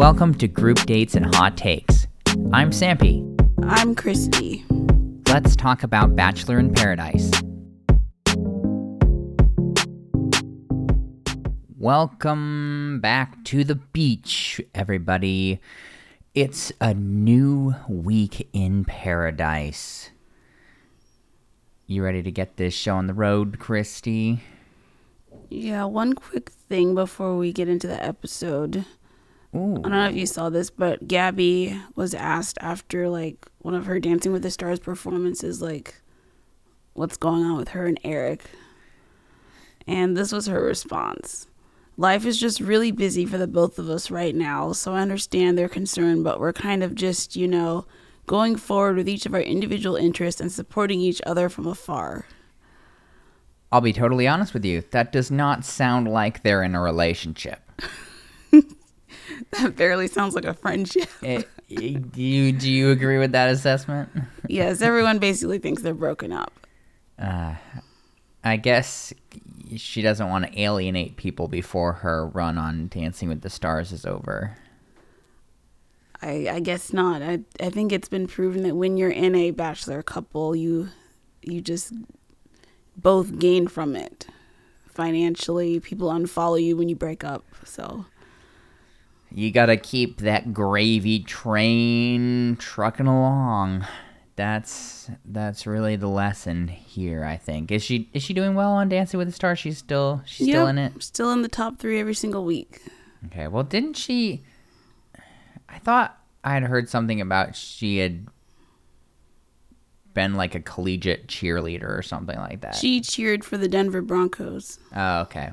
Welcome to Group Dates and Hot Takes. I'm Sampy. I'm Christy. Let's talk about Bachelor in Paradise. Welcome back to the beach, everybody. It's a new week in paradise. You ready to get this show on the road, Christy? Yeah, one quick thing before we get into the episode. Ooh. I don't know if you saw this, but Gabby was asked after like one of her Dancing with the Stars performances, like, what's going on with her and Erich. And this was her response. Life is just really busy for the both of us right now, so I understand their concern, but we're kind of just, you know, going forward with each of our individual interests and supporting each other from afar. I'll be totally honest with you. That does not sound like they're in a relationship. That barely sounds like a friendship. Eh, do you do you agree with that assessment? yes, everyone basically thinks they're broken up. Uh, I guess she doesn't want to alienate people before her run on Dancing with the Stars is over. I, I guess not. I, I think it's been proven that when you're in a bachelor couple, you you just both gain from it financially. People unfollow you when you break up. So You gotta keep that gravy train trucking along. That's that's really the lesson here. I think is she is she doing well on Dancing with the Stars? She's still she's still in it. Still in the top three every single week. Okay. Well, didn't she? I thought I had heard something about she had been like a collegiate cheerleader or something like that. She cheered for the Denver Broncos. Oh, okay.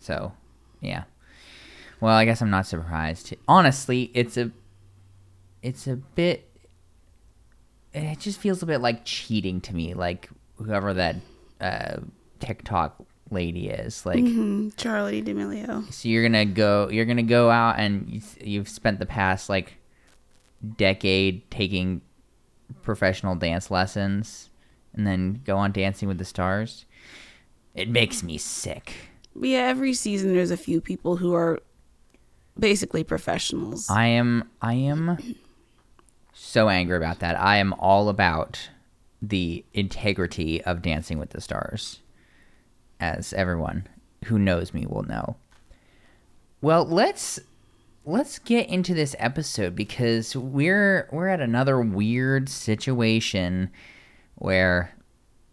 So, yeah. Well, I guess I'm not surprised. Honestly, it's a it's a bit it just feels a bit like cheating to me, like whoever that uh TikTok lady is. Like Mhm, Charli D'Amelio. so you're going to go you're going to go out and you, you've spent the past like decade taking professional dance lessons and then go on Dancing with the Stars. It makes me sick. Yeah, every season there's a few people who are basically professionals. I am I am so angry about that. I am all about the integrity of Dancing with the Stars. As everyone who knows me will know. Well, let's let's get into this episode because we're we're at another weird situation where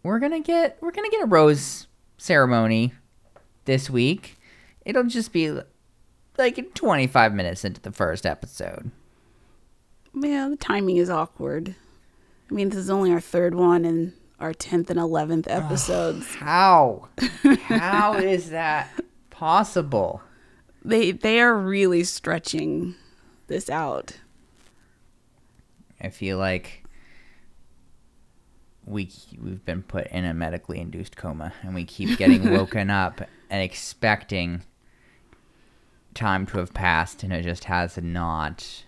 we're to get we're to get a rose ceremony this week. It'll just be like 25 minutes into the first episode. Yeah, the timing is awkward. I mean, this is only our third one and our 10th and 11th episodes. How? How is that possible? they they are really stretching this out. I feel like we we've been put in a medically induced coma and we keep getting woken up and expecting time to have passed and it just has not.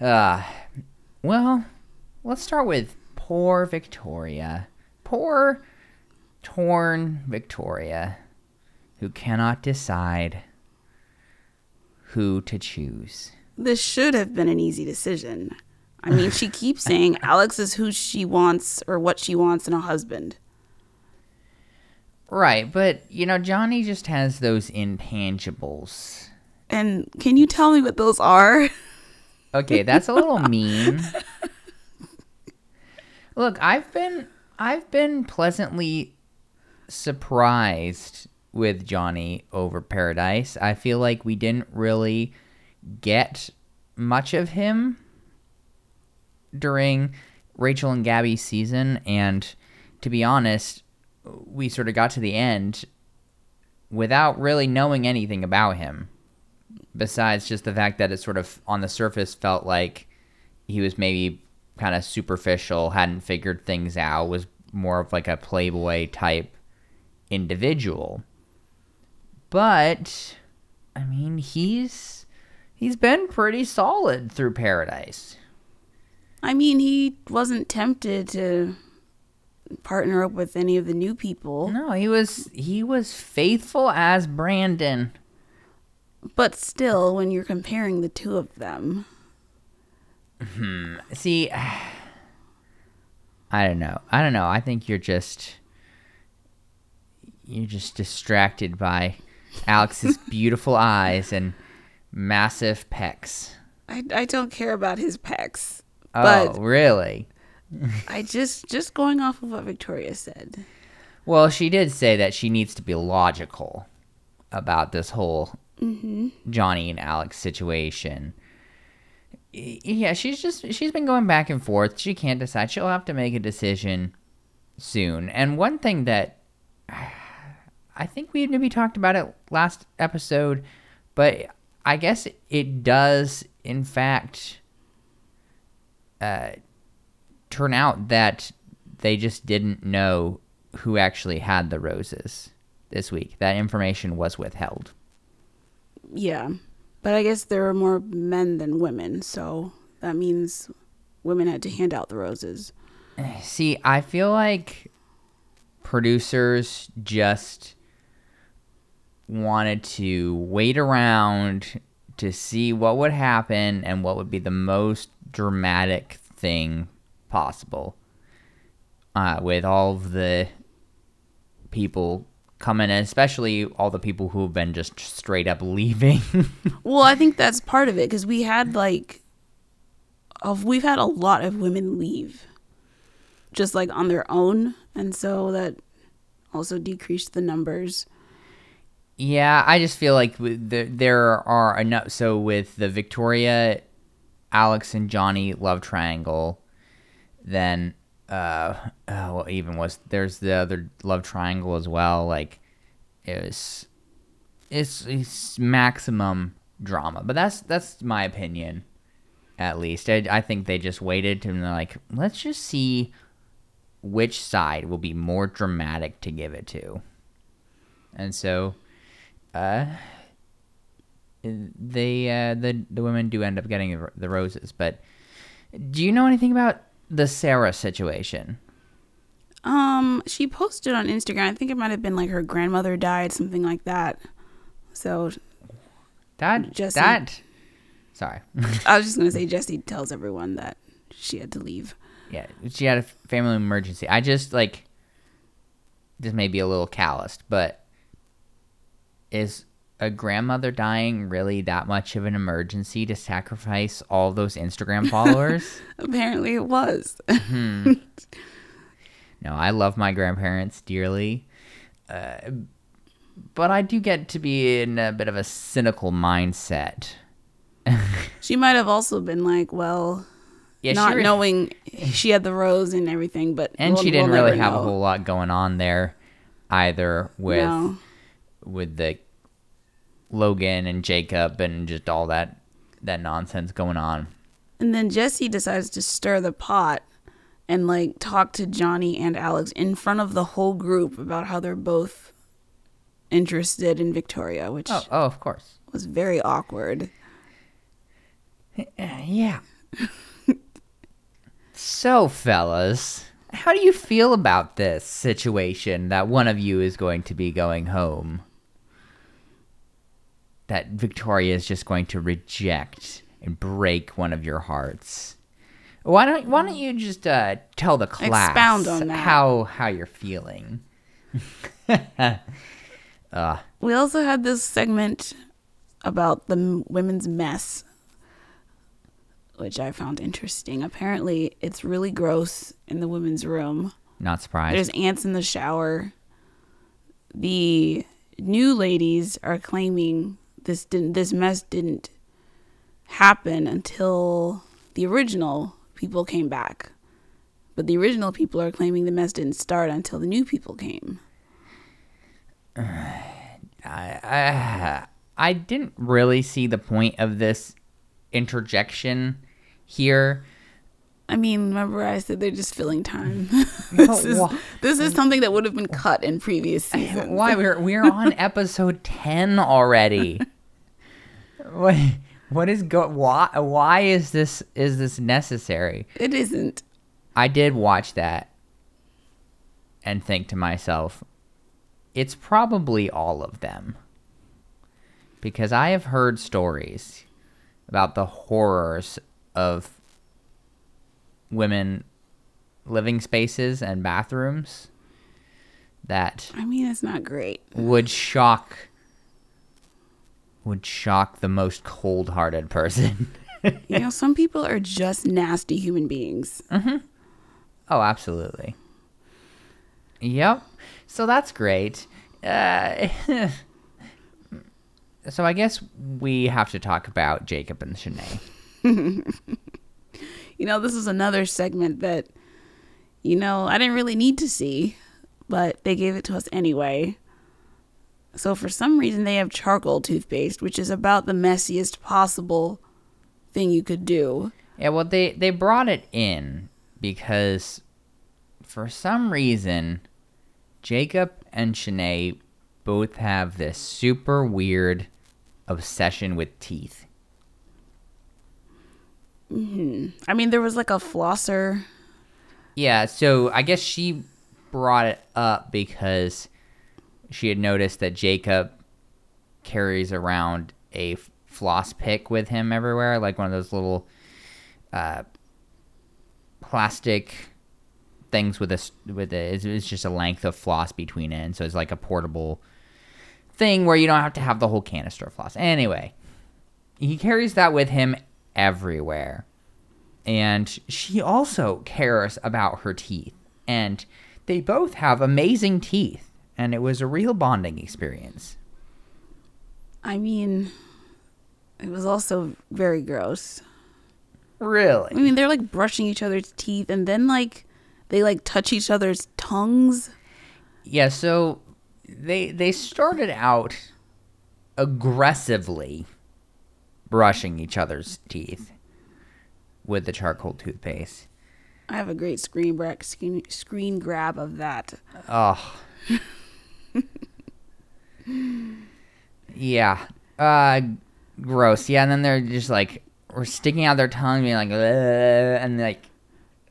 Uh well, let's start with poor Victoria. Poor torn Victoria who cannot decide who to choose. This should have been an easy decision. I mean, she keeps saying Alex is who she wants or what she wants in a husband. Right, but you know, Johnny just has those intangibles. And can you tell me what those are? Okay, that's a little mean. Look, I've been I've been pleasantly surprised with Johnny over Paradise. I feel like we didn't really get much of him during Rachel and Gabby's season and to be honest, we sort of got to the end without really knowing anything about him besides just the fact that it sort of on the surface felt like he was maybe kind of superficial, hadn't figured things out, was more of like a playboy type individual. But I mean, he's he's been pretty solid through Paradise. I mean, he wasn't tempted to partner up with any of the new people. No, he was he was faithful as Brandon. But still, when you're comparing the two of them, hmm, See, I don't know. I don't know. I think you're just you're just distracted by Alex's beautiful eyes and massive pecs. I, I don't care about his pecs. Oh, But really? I just just going off of what Victoria said. Well, she did say that she needs to be logical about this whole Johnny and Alex situation. Yeah, she's just she's been going back and forth. She can't decide. She'll have to make a decision soon. And one thing that I think we maybe talked about it last episode, but I guess it does in fact uh, turn out that they just didn't know who actually had the roses this week. That information was withheld. Yeah. But I guess there were more men than women, so that means women had to hand out the roses. See, I feel like producers just wanted to wait around to see what would happen and what would be the most dramatic thing possible. Uh, with all of the people coming in, especially all the people who have been just straight up leaving. Well, I think that's part of it because we had like, of we've had a lot of women leave, just like on their own, and so that also decreased the numbers. Yeah, I just feel like with the, there are enough. So with the Victoria, Alex, and Johnny love triangle, then uh, oh, even was there's the other love triangle as well. Like it was, it's, it's maximum drama. But that's that's my opinion, at least. I, I think they just waited and they're like, let's just see which side will be more dramatic to give it to, and so uh they uh the the women do end up getting the roses but do you know anything about the sarah situation Um, she posted on Instagram. I think it might have been like her grandmother died, something like that. So that Jesse. that sorry I was just gonna say Jesse tells everyone that she had to leave. yeah she had a family emergency i just like this may be a little calloused but is a grandmother dying really that much of an emergency to sacrifice all those instagram followers Apparently, it was. No, I love my grandparents dearly. Uh, but I do get to be in a bit of a cynical mindset. she might have also been like, well, Yeah, not she re- knowing she had the rose and everything, but and we'll- she didn't we'll really have a whole lot going on there either with No. with the Logan and Jacob and just all that that nonsense going on. And then Jesse decides to stir the pot and like talk to Johnny and Alex in front of the whole group about how they're both interested in Victoria, which Oh, oh, of course. was very awkward. Uh, yeah. so, fellas, how do you feel about this situation that one of you is going to be going home? That Victoria is just going to reject and break one of your hearts. Why don't Why don't you just uh, tell the class Expound on that. how how you're feeling? We also had this segment about the women's mess, which I found interesting. Apparently, it's really gross in the women's room. Not surprised. There's ants in the shower. The new ladies are claiming this didn't this mess didn't happen until the original people came back. But the original people are claiming the mess didn't start until the new people came. I, I I didn't really see the point of this interjection here. I mean, remember I said they're just filling time. Mm-hmm. this is this is mm-hmm. something that would have been cut in previous eh, seasons. Why we're we're on episode ten already? what what is go why why is this is this necessary? It isn't. I did watch that and think to myself, it's probably all of them. because I have heard stories about the horrors of women living spaces and bathrooms that I mean, it's not great. would shock would shock the most cold-hearted person. You know, some people are just nasty human beings. oh, absolutely. Yep. So that's great. Uh, so I guess we have to talk about Jacob and Shanae. You know, this is another segment that, you know, I didn't really need to see, but they gave it to us anyway. So for some reason, they have charcoal toothpaste, which is about the messiest possible thing you could do. Yeah, well, they they brought it in because for some reason, Jacob and Shanae both have this super weird obsession with teeth. I mean, there was like a flosser. Yeah, so I guess she brought it up because she had noticed that Jacob carries around a floss pick with him everywhere, like one of those little uh, plastic things with a with a it's, it's just a length of floss between it, so it's like a portable thing where you don't have to have the whole canister of floss. Anyway, he carries that with him everywhere and she also cares about her teeth and they both have amazing teeth and it was a real bonding experience I mean, it was also very gross. Really? I mean, they're like brushing each other's teeth and then like they like touch each other's tongues. yeah so they they started out aggressively brushing each other's teeth with the charcoal toothpaste I have a great screen, bra- screen, screen grab of that. Oh. yeah. Uh gross. Yeah, and then they're just like we're sticking out their tongue being like and like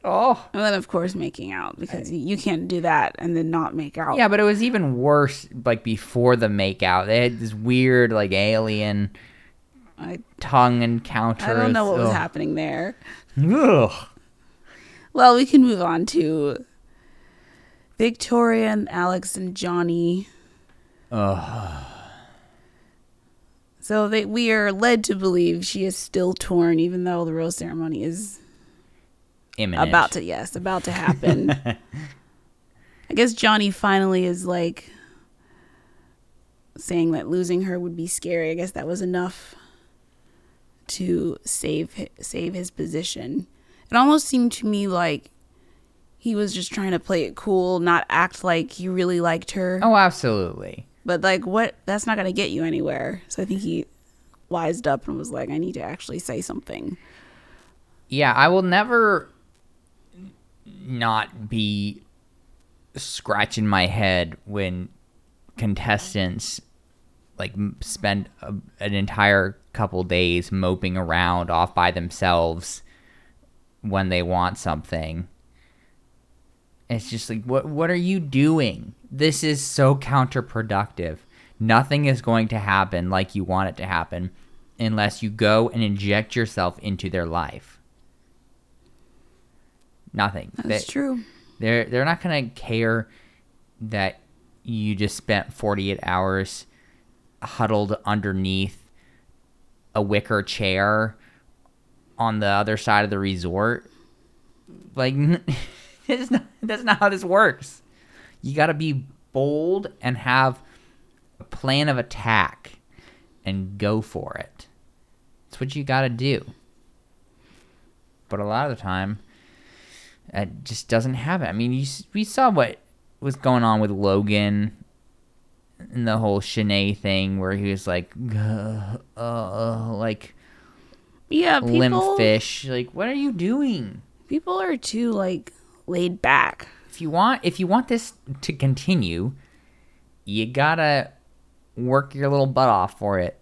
oh. And then, of course, making out because you can't do that and then not make out. Yeah, but it was even worse like before the makeout. They had this weird like alien I, tongue encounter. I don't know what was happening there. Ugh. Well, we can move on to Victoria and Alex and Johnny. Ugh. So they we are led to believe she is still torn, even though the rose ceremony is Imminent. about to yes, about to happen. I guess Johnny finally is like saying that losing her would be scary. I guess that was enough to save save his position. It almost seemed to me like he was just trying to play it cool, not act like he really liked her. Oh, absolutely. But like what that's not going to get you anywhere. So I think he wised up and was like I need to actually say something. Yeah, I will never not be scratching my head when contestants like spend a, an entire couple days moping around off by themselves when they want something. It's just like what what are you doing? This is so counterproductive. Nothing is going to happen like you want it to happen unless you go and inject yourself into their life. Nothing. That's They- true. they're they're not gonna care that you just spent 48 hours huddled underneath a wicker chair on the other side of the resort. Like, it's not, that's not how this works. You gotta be bold and have a plan of attack and go for it. That's what you gotta do. But a lot of the time, it just doesn't happen. I mean, you, we saw what was going on with Logan and the whole Shanae thing where he was like, uh, uh, like Yeah, people limp fish. Like, what are you doing? people are too like laid back. If you want, if you want this to continue, you gotta work your little butt off for it.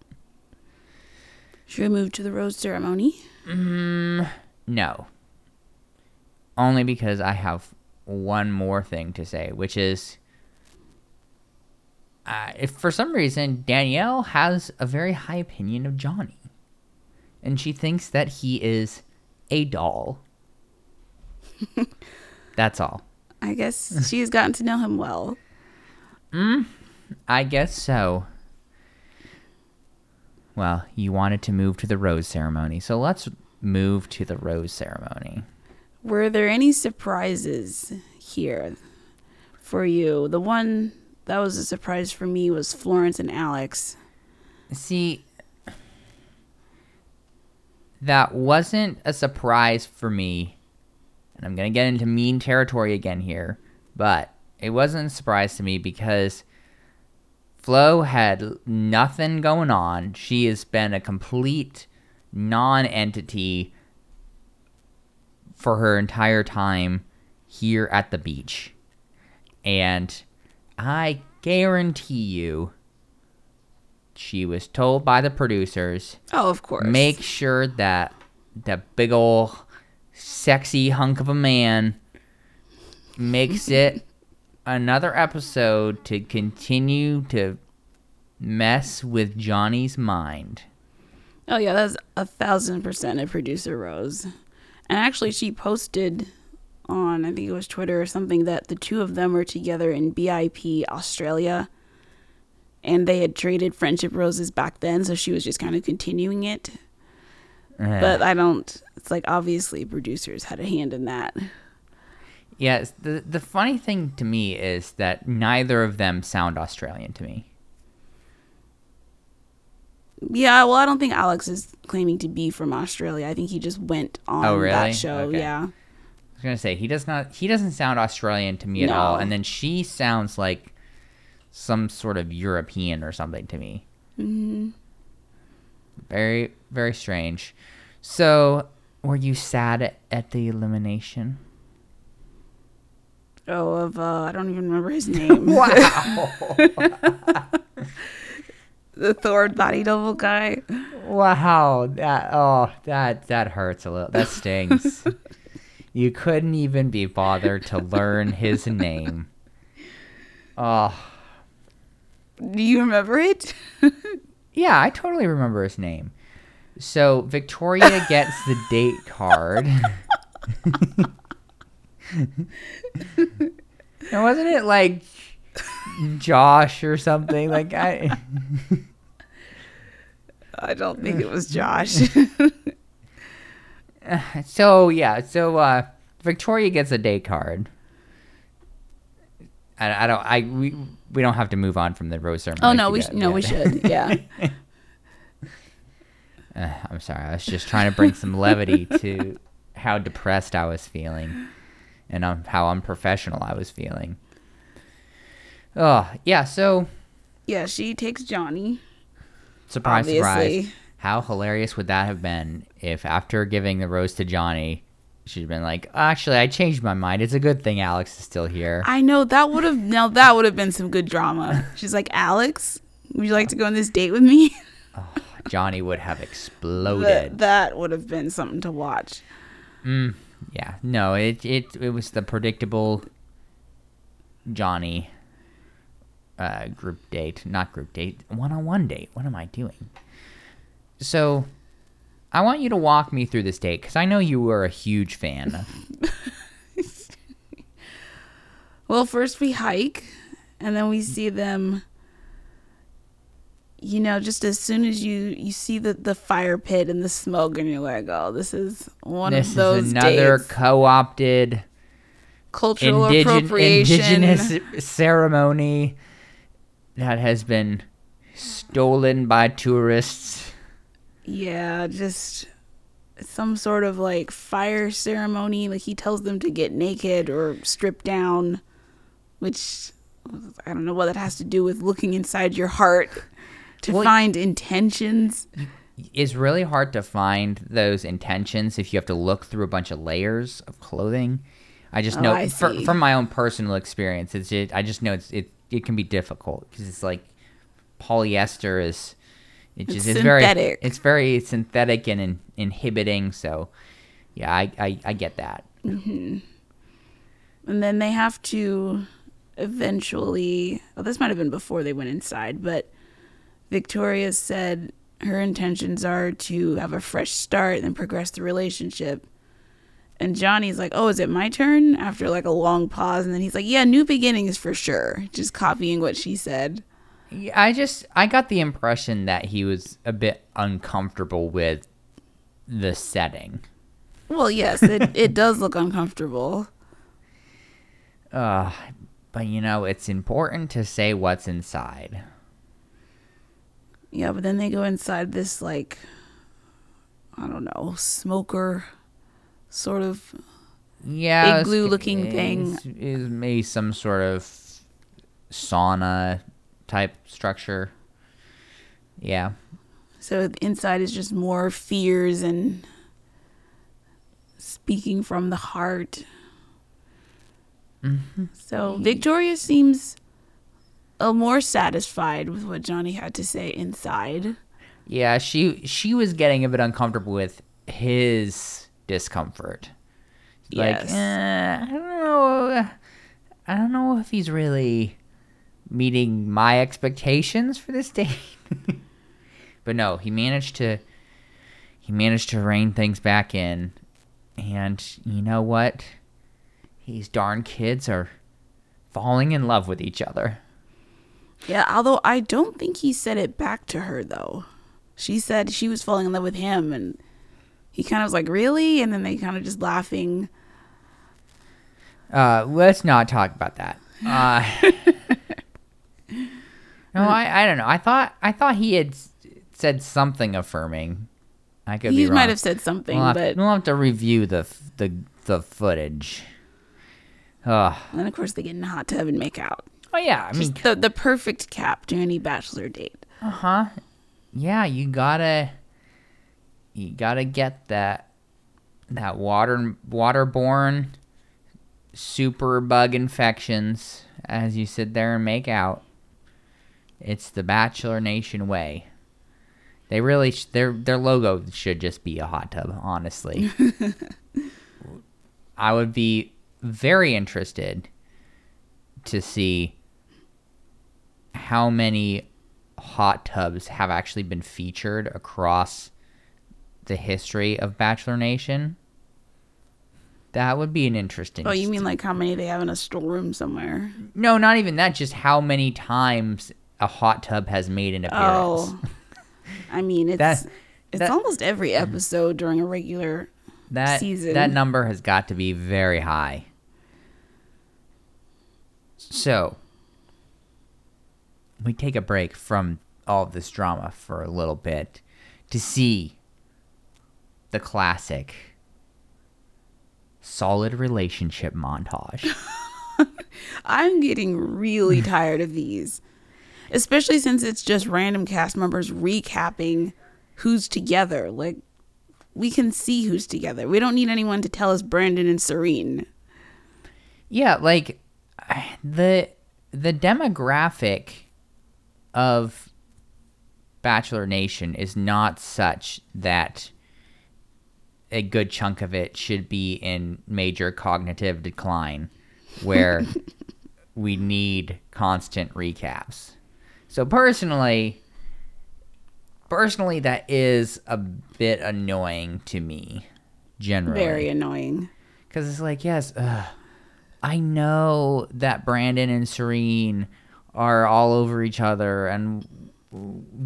Should we move to the rose ceremony? Mm, No. Only because I have one more thing to say, which is uh, if for some reason Danielle has a very high opinion of Johnny, and she thinks that he is a doll. That's all. I guess she's gotten to know him well. I guess so. Well, you wanted to move to the rose ceremony, so let's move to the rose ceremony. Were there any surprises here for you? The one that was a surprise for me was Florence and Alex. See, that wasn't a surprise for me. And I'm going to get into mean territory again here, but it wasn't a surprise to me because Flo had nothing going on. She has been a complete non entity for her entire time here at the beach. And I guarantee you, she was told by the producers Oh, of course. make sure that that big old sexy hunk of a man makes it another episode to continue to mess with Johnny's mind. Oh yeah, that's a thousand percent a producer Rose. And actually, she posted on I think it was Twitter or something that the two of them were together in BIP Australia, and they had traded friendship roses back then, so she was just kind of continuing it. Eh. But I don't. It's like obviously producers had a hand in that. Yes, the the funny thing to me is that neither of them sound Australian to me. Yeah, well, I don't think Alex is claiming to be from Australia. I think he just went on Oh, really? that show. Okay. Yeah. I was gonna say he does not he doesn't sound Australian to me at all, and then she sounds like some sort of European or something to me. hmm Very very strange. So, were you sad at, at the elimination? Oh, of uh, I don't even remember his name. Wow! the Thor body double guy. wow! That oh that that hurts a little. That stings. you couldn't even be bothered to learn his name. Oh. Do you remember it? Yeah, I totally remember his name. So Victoria gets the date card. and wasn't it like Josh or something? Like I I don't think it was Josh. So yeah, so uh Victoria gets a day card. I, I don't I we we don't have to move on from the rose ceremony. oh no, we sh- no yeah. we should. Yeah. Uh, I'm sorry. I was just trying to bring some levity to how depressed I was feeling and um, how unprofessional I was feeling. Oh, yeah. So, Yeah, she takes Johnny. surprise, surprise. How hilarious would that have been if after giving the rose to Johnny, she'd been like, actually, I changed my mind. It's a good thing Alex is still here. I know that would have now that would have been some good drama. She's like, Alex, would you like to go on this date with me? Johnny would have that, exploded. that would have been something to watch. Mm, yeah. No, it, it, it was the predictable Johnny uh, group date. Not group date, one on one date. What am I doing? So, I want you to walk me through this date because I know you were a huge fan. Well, first we hike, and then we see them. You know, just as soon as you you see the the fire pit and the smoke, and you're like, "Oh, this is one this of those is another dates. co opted cultural appropriation." indigenous ceremony that has been stolen by tourists. Yeah, just some sort of like fire ceremony. Like he tells them to get naked or strip down, which I don't know what that has to do with looking inside your heart to Well, find intentions. It's really hard to find those intentions if you have to look through a bunch of layers of clothing. I just Oh, know I see. from my own personal experience, it's just, I just know it's it it can be difficult because it's like polyester is it It's just very synthetic. it's very synthetic and in, inhibiting. So yeah, I, I I get that. Mm-hmm. And then they have to eventually, well, this might have been before they went inside, but Victoria said her intentions are to have a fresh start and progress the relationship. And Johnny's like, "Oh, is it my turn?" After like a long pause, and then he's like, "Yeah, new beginnings for sure." Just copying what she said. Yeah, I just I got the impression that he was a bit uncomfortable with the setting. Well, yes, it it does look uncomfortable. Uh, but you know, it's important to say what's inside. Yeah, but then they go inside this like I don't know, smoker sort of Yeah, Igloo looking thing. Is, is maybe some sort of sauna type structure. Yeah. so inside is just more fears and speaking from the heart. So Victoria seems a more satisfied with what Johnny had to say inside. Yeah, she she was getting a bit uncomfortable with his discomfort. Like, Yes. eh, I don't know. I don't know if he's really meeting my expectations for this date. but no, he managed to he managed to rein things back in. And you know what? These darn kids are falling in love with each other. Yeah, although I don't think he said it back to her though. She said she was falling in love with him and he kind of was like, "Really?" and then they kind of just laughing. Uh, let's not talk about that. Uh, no, I, I don't know. I thought I thought he had said something affirming. I could be He wrong. might have said something, we'll have, but we'll have to review the the the footage. Ugh. and then of course they get in a hot tub and make out. Oh yeah, I mean, the the perfect cap to any bachelor date. uh huh. Yeah, you gotta you gotta get that that water waterborne super bug infections as you sit there and make out. It's the Bachelor Nation way. They really sh- their their logo should just be a hot tub, honestly. I would be very interested to see how many hot tubs have actually been featured across the history of Bachelor Nation. That would be an interesting. Oh, you mean like how many they have in a storeroom somewhere? no, not even that. Just how many times a hot tub has made an appearance. Oh, I mean it's That- it's that- almost every mhm. episode during a regular. that season. that number has got to be very high. So, we take a break from all of this drama for a little bit to see the classic solid relationship montage. I'm getting really tired of these, especially since it's just random cast members recapping who's together. Like we can see who's together. We don't need anyone to tell us Brandon and Serene. Yeah, like the the demographic of Bachelor Nation is not such that a good chunk of it should be in major cognitive decline where we need constant recaps. So personally personally that is a bit annoying to me generally Very annoying. because it's like, yes, ugh, I know that Brandon and Serene are all over each other and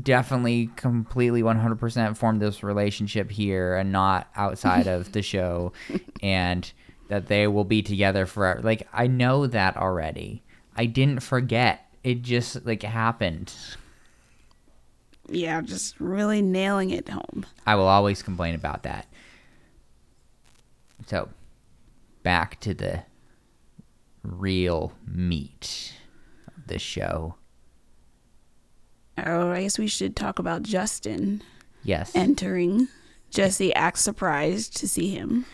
definitely completely 100% formed this relationship here and not outside of the show and that they will be together forever. Like, I know that already. I didn't forget. It just, like, happened. Yeah, just really nailing it home. I will always complain about that. So, back to the real meat of the show. Oh, I guess we should talk about Justin Yes. entering. Jesse acts surprised to see him.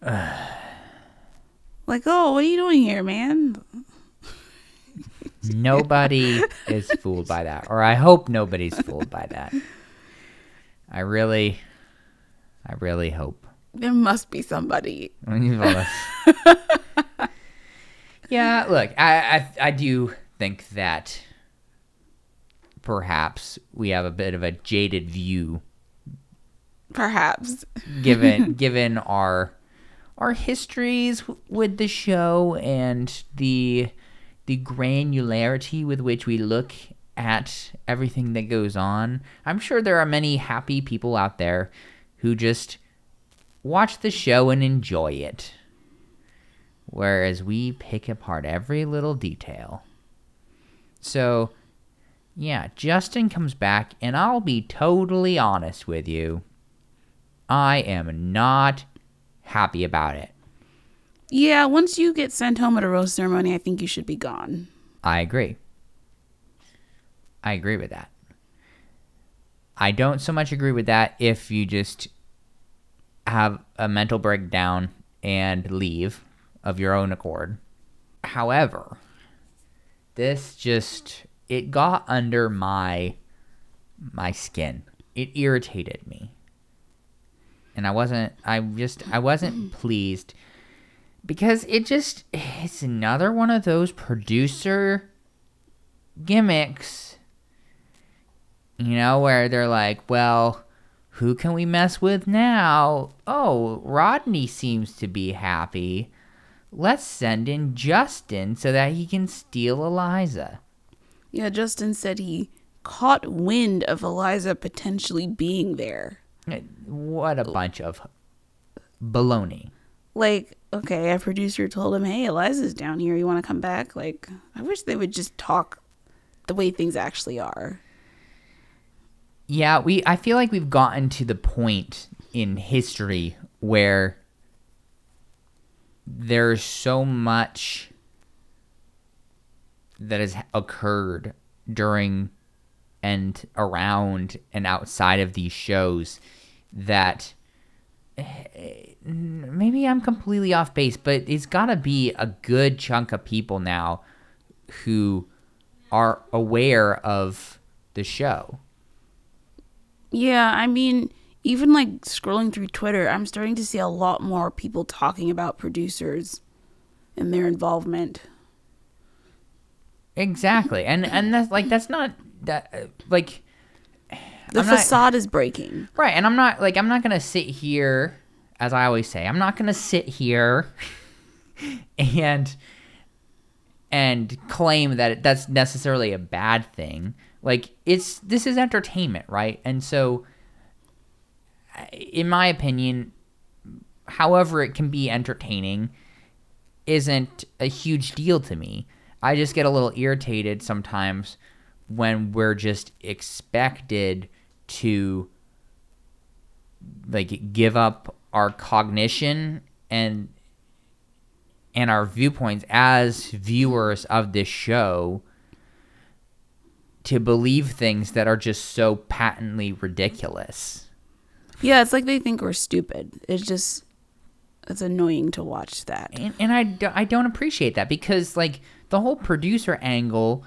like, oh, what are you doing here, man? Nobody is fooled by that. Or I hope nobody's fooled by that. I really, I really hope. There must be somebody. Yeah, look, I, I I do think that perhaps we have a bit of a jaded view Perhaps. given given our our histories with the show and the the granularity with which we look at everything that goes on. I'm sure there are many happy people out there who just watch the show and enjoy it. Whereas we pick apart every little detail. So, yeah, Justin comes back, and I'll be totally honest with you. I am not happy about it. Yeah, once you get sent home at a rose ceremony, I think you should be gone. I agree. I agree with that. I don't so much agree with that if you just have a mental breakdown and leave of your own accord. However, this just it got under my my skin. It irritated me. And I wasn't I just I wasn't pleased because it just it's another one of those producer gimmicks you know where they're like well who can we mess with now? Oh rodney seems to be happy. Let's send in justin so that he can steal eliza. Yeah, Justin said he caught wind of Eliza potentially being there. Eh, what a bunch of baloney. Like, okay, a producer told him, hey, Eliza's down here. You want to come back? Like, I wish they would just talk the way things actually are. Yeah, we I feel like we've gotten to the point in history where there's so much that has occurred during and around and outside of these shows that maybe I'm completely off base, but it's got to be a good chunk of people now who are aware of the show. Yeah, I mean, even like scrolling through Twitter, I'm starting to see a lot more people talking about producers and their involvement. Exactly, and and that's like that's not that uh, like The I'm not- facade is breaking. right. And I'm not like I'm not gonna sit here, as I always say, I'm not gonna sit here and and claim that that's necessarily a bad thing. Like it's this is entertainment, right? And so, in my opinion, however it can be entertaining, isn't a huge deal to me. I just get a little irritated sometimes when we're just expected to like give up our cognition and and our viewpoints as viewers of this show to believe things that are just so patently ridiculous. Yeah, it's like they think we're stupid. It's just, it's annoying to watch that. and, and I, do, I don't appreciate that because like the whole producer angle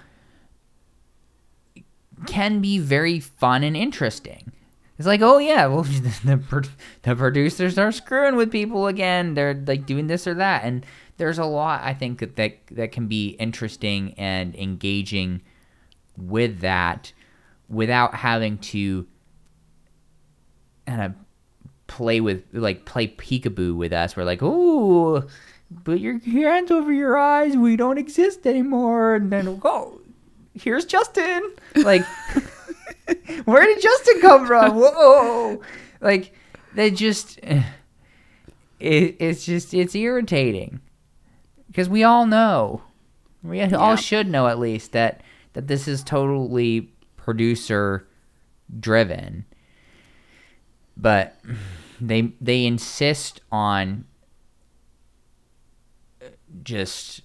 can be very fun and interesting it's like oh yeah well the, the producers are screwing with people again they're like doing this or that and there's a lot i think that that, that can be interesting and engaging with that without having to kind of play with like play peekaboo with us. We're like, oh, put your hands over your eyes. We don't exist anymore. And then go. Here's Justin. Like, where did Justin come from? Whoa! Like, they just eh, it, it's just it's irritating because we all know we all should know at least that that this is totally producer driven but they they insist on eh, just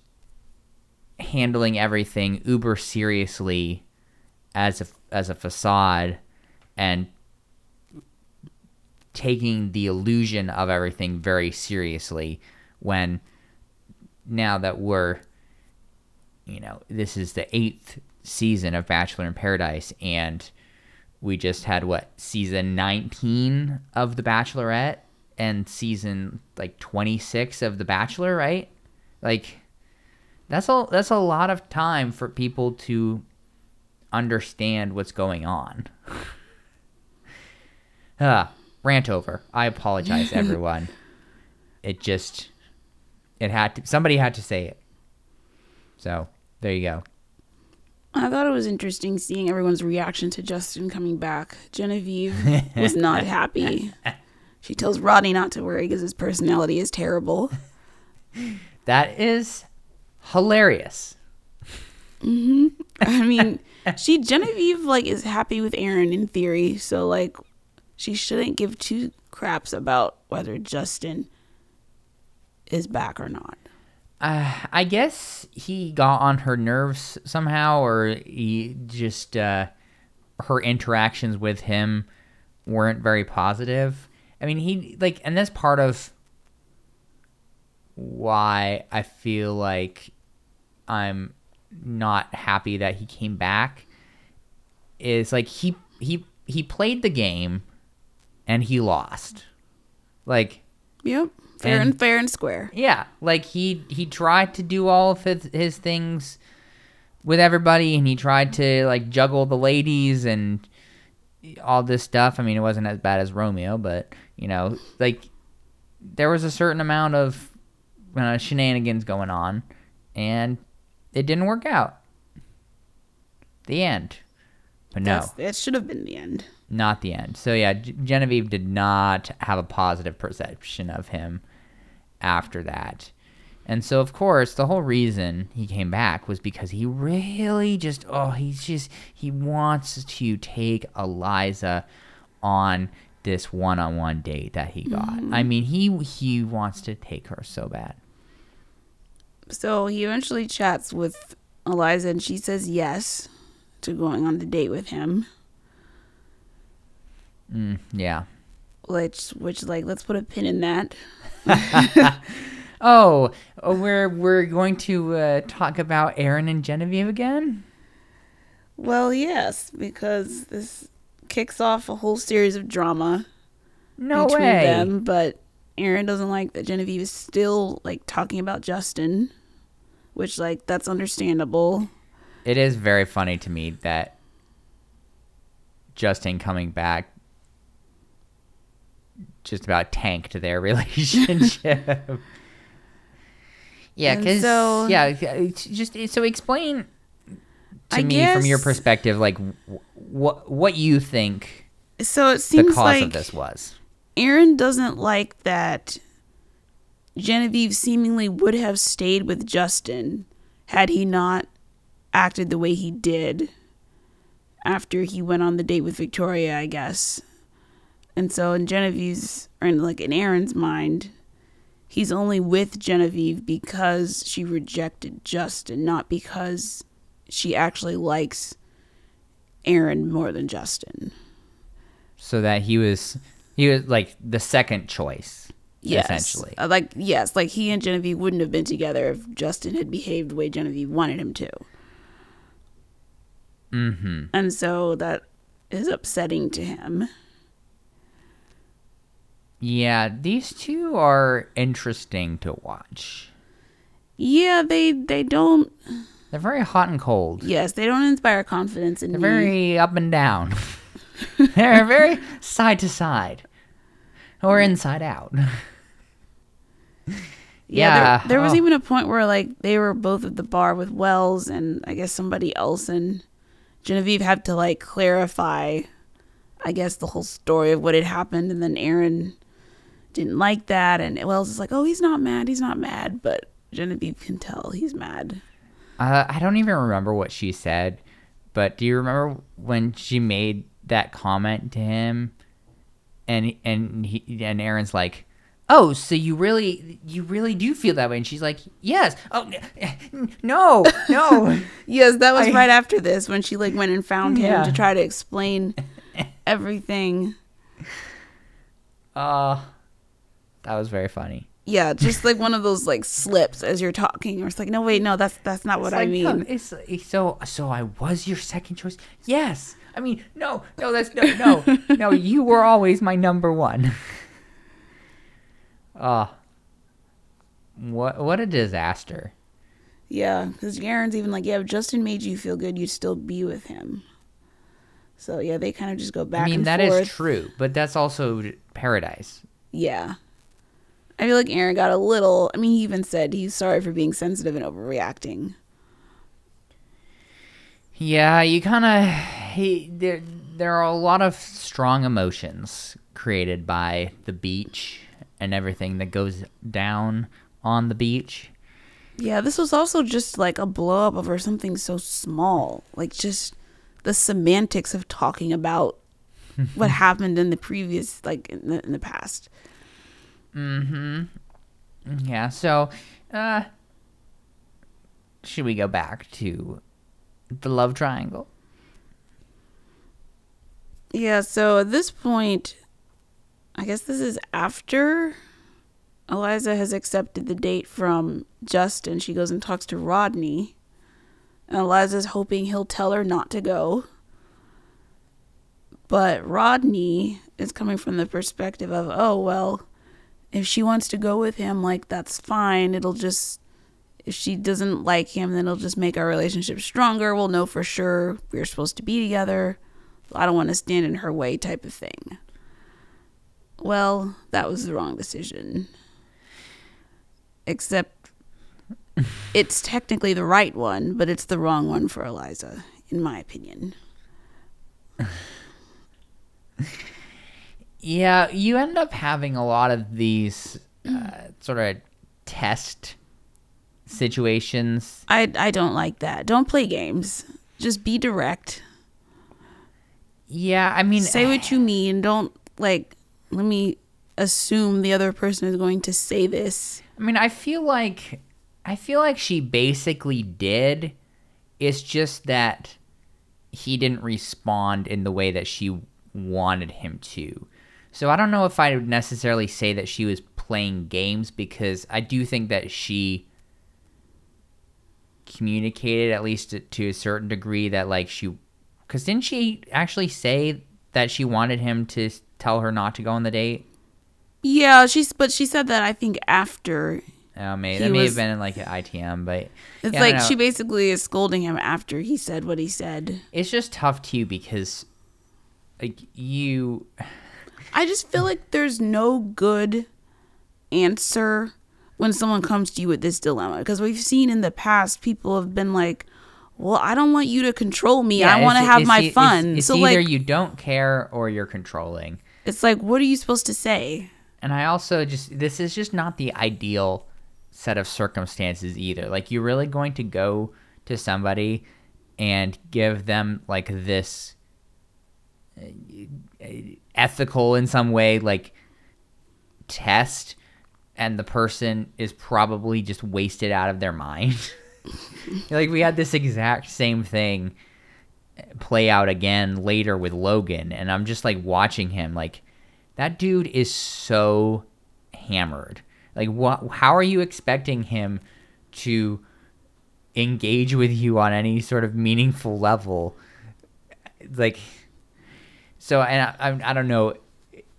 handling everything uber seriously as a as a facade and taking the illusion of everything very seriously when now that we're you know this is the eighth season of bachelor in paradise and we just had what season 19 of the bachelorette and season like 26 of the bachelor right? Like That's a that's a lot of time for people to understand what's going on. ah, rant over. I apologize, everyone. it just it had to somebody had to say it. So there you go. I thought it was interesting seeing everyone's reaction to Justin coming back. Genevieve was not happy. She tells Rodney not to worry because his personality is terrible. That is hilarious. I mean, she Genevieve like is happy with Aaron in theory, so like she shouldn't give two craps about whether Justin is back or not. Uh, I guess he got on her nerves somehow, or he just uh, her interactions with him weren't very positive. I mean, he like, and that's part of why I feel like I'm not happy that he came back. Is like he he he played the game, and he lost. Like Yep. Fair and, And- fair and square. yeah, like he he tried to do all of his, his things with everybody, and he tried to like juggle the ladies and all this stuff. I mean, it wasn't as bad as Romeo, but you know, like there was a certain amount of uh, shenanigans going on, and it didn't work out. The end, but no, That's, that should have been the end. not the end. So yeah, G- Genevieve did not have a positive perception of him after that. And so of course, the whole reason he came back was because he really just oh, he's just he wants to take Eliza on this one-on-one date that he got. Mm-hmm. I mean, he he wants to take her so bad. So he eventually chats with Eliza and she says yes to going on the date with him. Mm, yeah. Which which like let's put a pin in that. Oh, oh, we're we're going to uh, talk about Aaron and Genevieve again. Well, yes, because this kicks off a whole series of drama No between way. them, but Aaron doesn't like that Genevieve is still like talking about Justin, which like that's understandable. It is very funny to me that Justin coming back just about tanked their relationship. yeah, because so- yeah, just so explain to I me from your perspective, like what what you think So it seems the cause like of this was. Aaron doesn't like that Genevieve seemingly would have stayed with Justin had he not acted the way he did after he went on the date with Victoria, I guess. And so in Genevieve's or in like in Aaron's mind, he's only with Genevieve because she rejected Justin, not because she actually likes Aaron more than Justin. So that he was he was like the second choice, Yes. essentially. Uh, Like yes, like he and Genevieve wouldn't have been together if Justin had behaved the way Genevieve wanted him to. Mm-hmm. And so that is upsetting to him. Yeah, these two are interesting to watch. Yeah, they they don't They're very hot and cold. yes, they don't inspire confidence in They're me. very up and down. They're very side to side or inside out. yeah, yeah, there, there was oh. even a point where like they were both at the bar with Wells and I guess somebody else and Genevieve had to like clarify I guess the whole story of what had happened and then Aaron didn't like that and Wells is like, "Oh, he's not mad. He's not mad." But Genevieve can tell he's mad. Uh, I don't even remember what she said, but do you remember when she made that comment to him? And and he and Aaron's like, "Oh, so you really you really do feel that way?" And she's like, "Yes." Oh no, no. Yes, that was I- right after this when she like went and found him Yeah. to try to explain everything. uh that was very funny. Yeah, just like one of those like slips as you're talking. Or it's like, no, wait, no, that's that's not what It's I mean. no, it's, it's so so I was your second choice. Yes. I mean, no, no, that's no, no, no. You were always my number one. Ah, what what a disaster. Yeah, because Aaron's even like, yeah, if Justin made you feel good, you'd still be with him. So yeah, they kind of just go back. I mean, and that is forth. true, but that's also paradise. Yeah. I feel like Aaron got a little. I mean, he even said he's sorry for being sensitive and overreacting. Yeah, you kind of there. There are a lot of strong emotions created by the beach and everything that goes down on the beach. Yeah, this was also just like a blow up over something so small. Like just the semantics of talking about what happened in the previous, like in the, in the past. Mm hmm. Yeah, so uh should we go back to the love triangle? Yeah, so at this point, I guess this is after Eliza has accepted the date from Justin. She goes and talks to Rodney. And Eliza's hoping he'll tell her not to go. But Rodney is coming from the perspective of, oh, well, if she wants to go with him, like, that's fine. It'll just, if she doesn't like him, then it'll just make our relationship stronger. We'll know for sure we're supposed to be together. I don't want to stand in her way, type of thing. Well, that was the wrong decision. Except it's technically the right one, but it's the wrong one for Eliza, in my opinion. Yeah, you end up having a lot of these uh, sort of test situations. I, I don't like that. Don't play games. Just be direct. Yeah, I mean, Say what you mean. Don't, like, let me assume the other person is going to say this. I mean, I feel like I feel like she basically did. It's just that he didn't respond in the way that she wanted him to. So I don't know if I would necessarily say that she was playing games because I do think that she communicated at least to, to a certain degree that like she cuz didn't she actually say that she wanted him to tell her not to go on the date? Yeah, she's, but she said that I think after. Oh, may that may was- have been in like an ITM, but It's yeah, like she basically is scolding him after he said what he said. it's just tough too because like you I just feel like there's no good answer when someone comes to you with this dilemma because we've seen in the past people have been like, "Well, I don't want you to control me. I want to have my fun." It's, so either like, you don't care or you're controlling. it's like, what are you supposed to say? And I also just this is just not the ideal set of circumstances either. Like you're really going to go to somebody and give them like this uh, ethical in some way like test and the person is probably just wasted out of their mind. like we had this exact same thing play out again later with Logan and I'm just like watching him like that dude is so hammered. Like what how are you expecting him to engage with you on any sort of meaningful level? Like so and I, I, don't know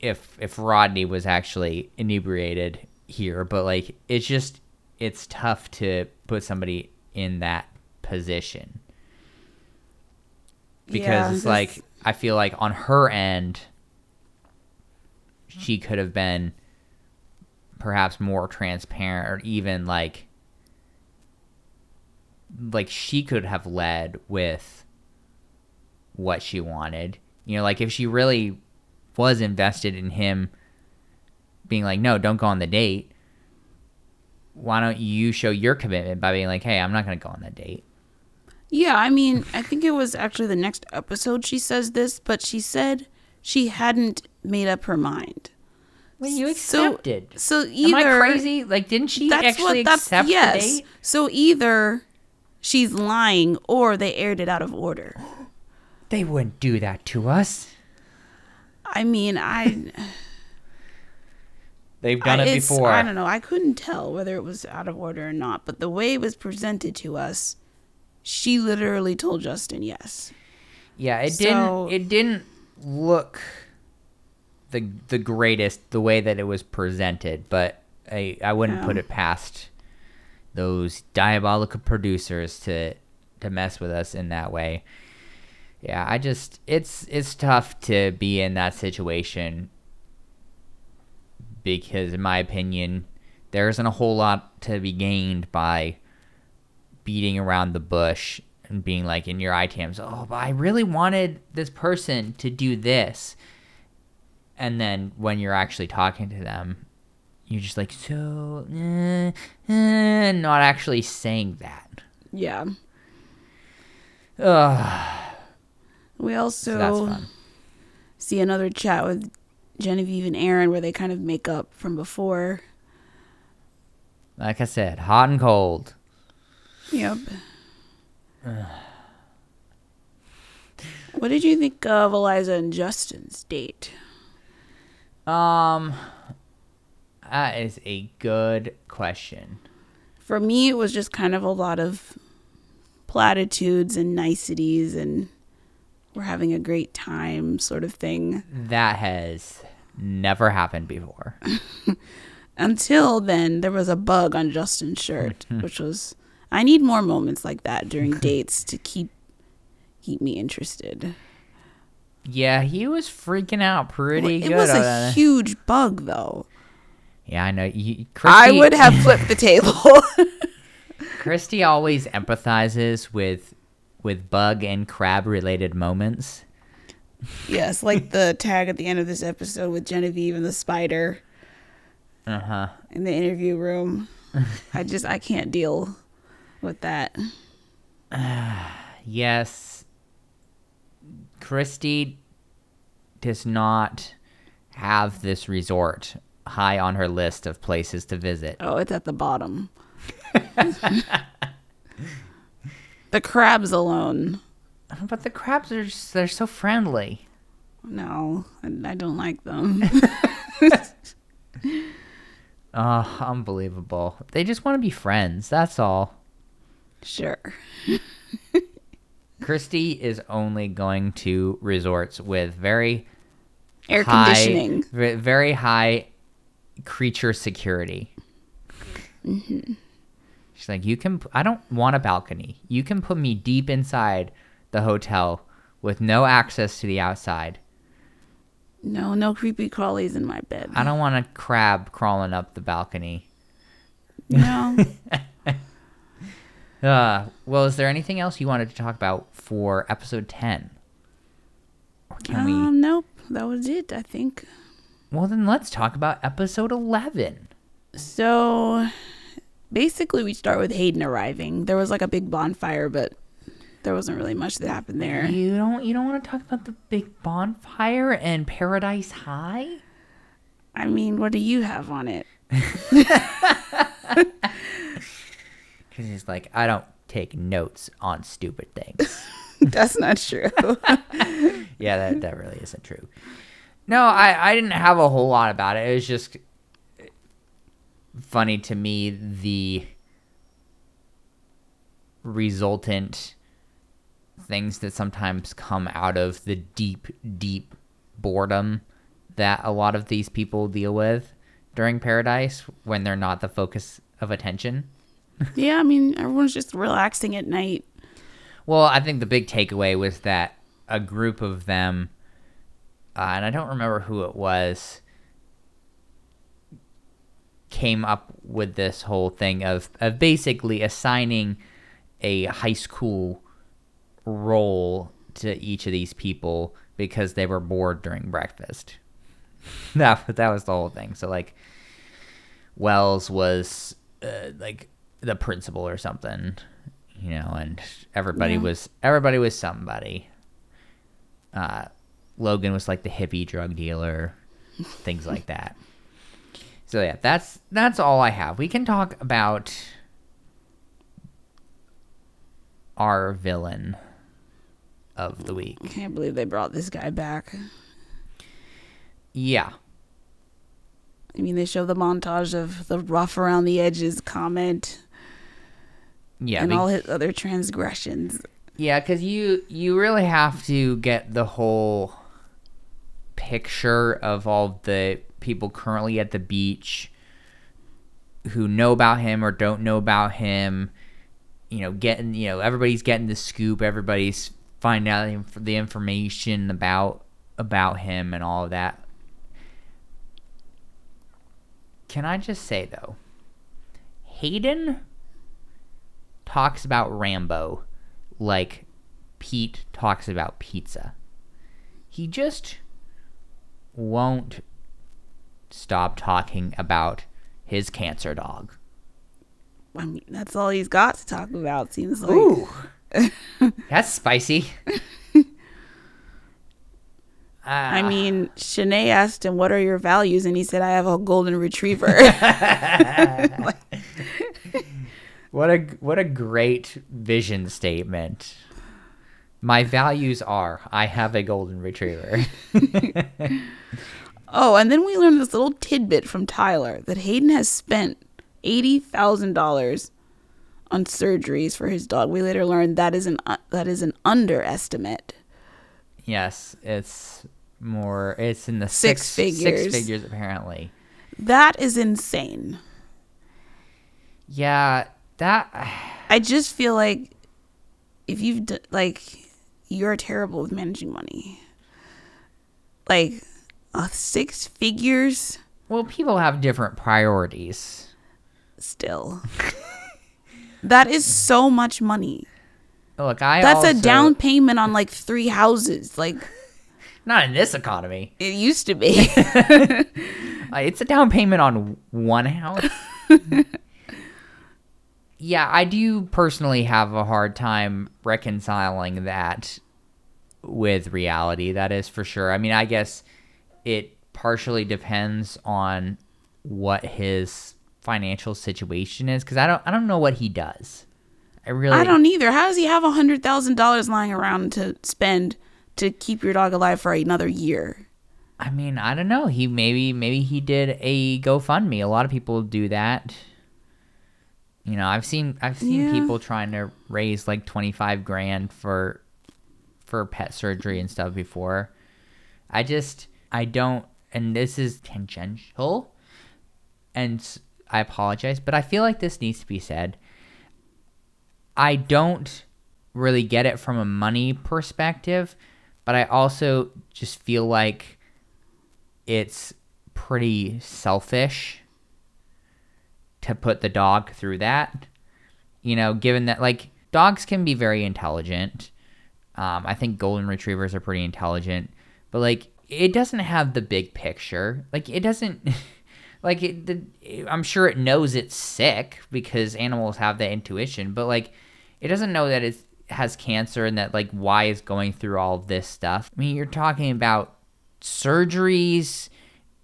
if if Rodney was actually inebriated here, but like it's just it's tough to put somebody in that position because Yeah, it's like I feel like on her end she could have been perhaps more transparent or even like like she could have led with what she wanted. You know, like if she really was invested in him being like, "No, don't go on the date." Why don't you show your commitment by being like, "Hey, I'm not going to go on that date." Yeah, I mean, I think it was actually the next episode she says this, but she said she hadn't made up her mind. Well, you So- accepted. So either Am I crazy? Like, didn't she that's actually what that's accept the yes. date? So either she's lying or they aired it out of order. They wouldn't do that to us. I mean, I They've done I, it before. I don't know. I couldn't tell whether it was out of order or not, but the way it was presented to us, she literally told Justin yes. Yeah, it So- didn't. It didn't look the the greatest the way that it was presented, but I I wouldn't put it past those diabolical producers to to mess with us in that way. Yeah, I just it's it's tough to be in that situation because in my opinion there isn't a whole lot to be gained by beating around the bush and being like in your ITMs, oh, but I really wanted this person to do this. And then when you're actually talking to them, you're just like, so, eh, eh, not actually saying that. Yeah. Ugh. We also So see another chat with Genevieve and Aaron where they kind of make up from before. Like I said, hot and cold. Yep. what did you think of Eliza and Justin's date? Um, that is a good question. For me, it was just kind of a lot of platitudes and niceties and we're having a great time sort of thing. That has never happened before. Until then, there was a bug on Justin's shirt, mm-hmm. which was I need more moments like that during dates to keep keep me interested. Yeah, he was freaking out pretty it good. was a that. huge bug, though. yeah, I know. You, I would have flipped the table. Christy always empathizes with with bug and crab related moments. yes, like the tag at the end of this episode with Genevieve and the spider Uh huh. in the interview room. I just I can't deal with that. Yes, Christy does not have this resort high on her list of places to visit. Oh, it's at the bottom. the crabs alone. But the crabs are just, they're so friendly. No, I I don't like them. Oh, unbelievable. They just want to be friends. That's all. sure. Christy is only going to resorts with very Air high, conditioning. ve- very high creature security. Mm-hmm. She's like, you can. I don't want a balcony. You can put me deep inside the hotel with no access to the outside. No, no creepy crawlies in my bed. I don't want a crab crawling up the balcony. No. Uh, well, is there anything else you wanted to talk about for episode ten? Or can we? um, nope. That was it, I think. Well, then let's talk about episode eleven. So basically, we start with Hayden arriving. There was like a big bonfire, but there wasn't really much that happened there. You don't you don't want to talk about the big bonfire and Paradise High? I mean, what do you have on it? Because he's like, I don't take notes on stupid things. That's not true. yeah, that that really isn't true. No, I I didn't have a whole lot about it. It was just funny to me the resultant things that sometimes come out of the deep deep boredom that a lot of these people deal with during paradise when they're not the focus of attention. yeah, I mean, everyone's just relaxing at night. Well, I think the big takeaway was that a group of them, uh, and I don't remember who it was, came up with this whole thing of, of basically assigning a high school role to each of these people because they were bored during breakfast. that that was the whole thing. So like, Wells was uh, like the principal or something, you know, and everybody Yeah. was everybody was somebody. Uh, Logan was like the hippie drug dealer, things like that. So yeah, that's that's all I have. We can talk about our villain of the week. I can't believe they brought this guy back. Yeah. I mean, they show the montage of the rough around the edges comment Yeah, and be- all his other transgressions. Yeah, because you you really have to get the whole picture of all the people currently at the beach who know about him or don't know about him, you know, getting you know everybody's getting the scoop, everybody's finding out the information about about him and all of that. Can I just say though, Hayden talks about Rambo like Pete talks about pizza. He just won't stop talking about his cancer dog. I mean, that's all he's got to talk about. Seems like. Ooh. That's spicy. I ah. mean, Shanae asked him, "What are your values?" and he said, "I have a golden retriever." what a what a great vision statement. My values are I have a golden retriever. oh, and then we learned this little tidbit from Tyler that Hayden has spent eighty thousand dollars on surgeries for his dog. We later learned that is an uh, that is an underestimate. yes, it's more it's in the Six six, figures. Six figures apparently. That is insane. Yeah, that I just feel like if you've d- like you're terrible with managing money. Like uh, six figures well people have different priorities. still. that is so much money. Look, I That's a down payment on like three houses. Like not in this economy. it used to be. It's a down payment on one house. yeah, I do personally have a hard time reconciling that with reality. That is for sure. I mean, I guess it partially depends on what his financial situation is because I don't I don't know what he does. I really I don't either. How does he have a hundred thousand dollars lying around to spend to keep your dog alive for another year? I mean, I don't know. He maybe maybe he did a GoFundMe. A lot of people do that. You know, I've seen I've seen Yeah. people trying to raise like 25 grand for for pet surgery and stuff before. I just I don't and this is tangential and I apologize, but I feel like this needs to be said. I don't really get it from a money perspective, but I also just feel like it's pretty selfish to put the dog through that. You know, given that like dogs can be very intelligent. Um, I think golden retrievers are pretty intelligent, but like it doesn't have the big picture. Like it doesn't. Like it, the, I'm sure it knows it's sick because animals have that intuition, but like it doesn't know that it has cancer and that like why is going through all this stuff. I mean, you're talking about surgeries,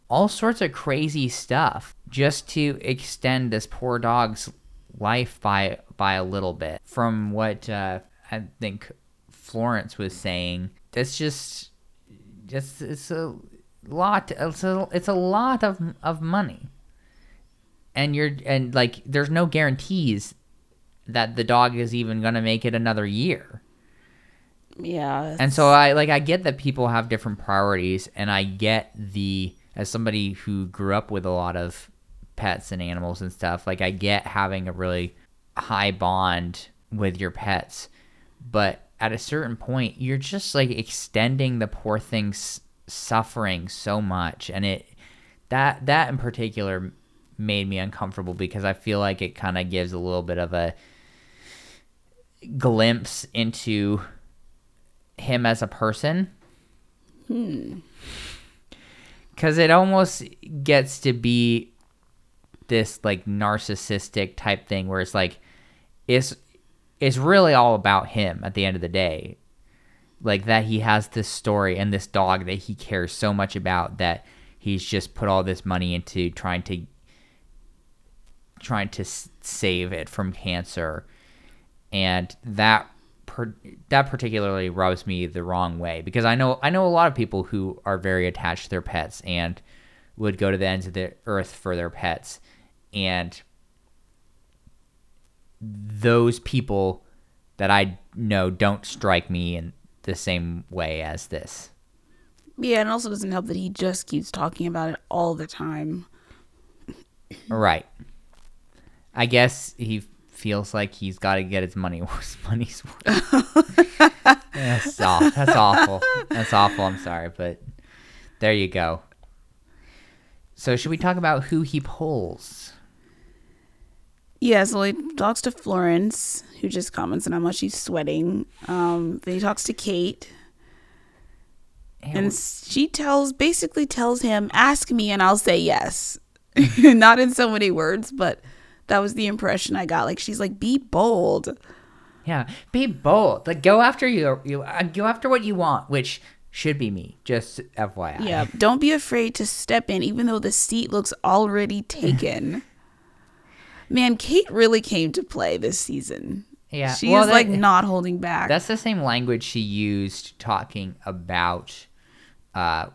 all sorts of crazy stuff just to extend this poor dog's life by by a little bit. From what uh, I think Florence was saying, that's just just it's a lot. It's a it's a lot of of money, and you're and like there's no guarantees that the dog is even gonna make it another year. Yeah. And so I like I get that people have different priorities and I get the as somebody who grew up with a lot of pets and animals and stuff, like I get having a really high bond with your pets. But at a certain point, you're just like extending the poor thing's suffering so much and it that that in particular made me uncomfortable because I feel like it kind of gives a little bit of a glimpse into him as a person. Hmm. Because it almost gets to be this like narcissistic type thing where it's like, it's it's really all about him at the end of the day. Like that he has this story and this dog that he cares so much about that he's just put all this money into trying to trying to save it from cancer and that per- that particularly rubs me the wrong way because I know I know a lot of people who are very attached to their pets and would go to the ends of the earth for their pets and those people that I know don't strike me in the same way as this. yeah, and also doesn't help that he just keeps talking about it all the time. Right. I guess he feels like he's got to get his money his money's worth. That's awful. That's awful. That's awful. I'm sorry, but there you go. So should we talk about who he pulls? Yeah, so he talks to Florence, who just comments on how much he's sweating. Um, then he talks to Kate, and she tells basically tells him, "Ask me, and I'll say yes." Not in so many words, but that was the impression I got. Like she's like, "Be bold." Yeah, be bold. Like go after you. You uh, go after what you want, which should be me. Just FYI. Yeah, don't be afraid to step in, even though the seat looks already taken. Man, Kate really came to play this season. Yeah, She well, is like not holding back. That's the same language she used talking about, uh,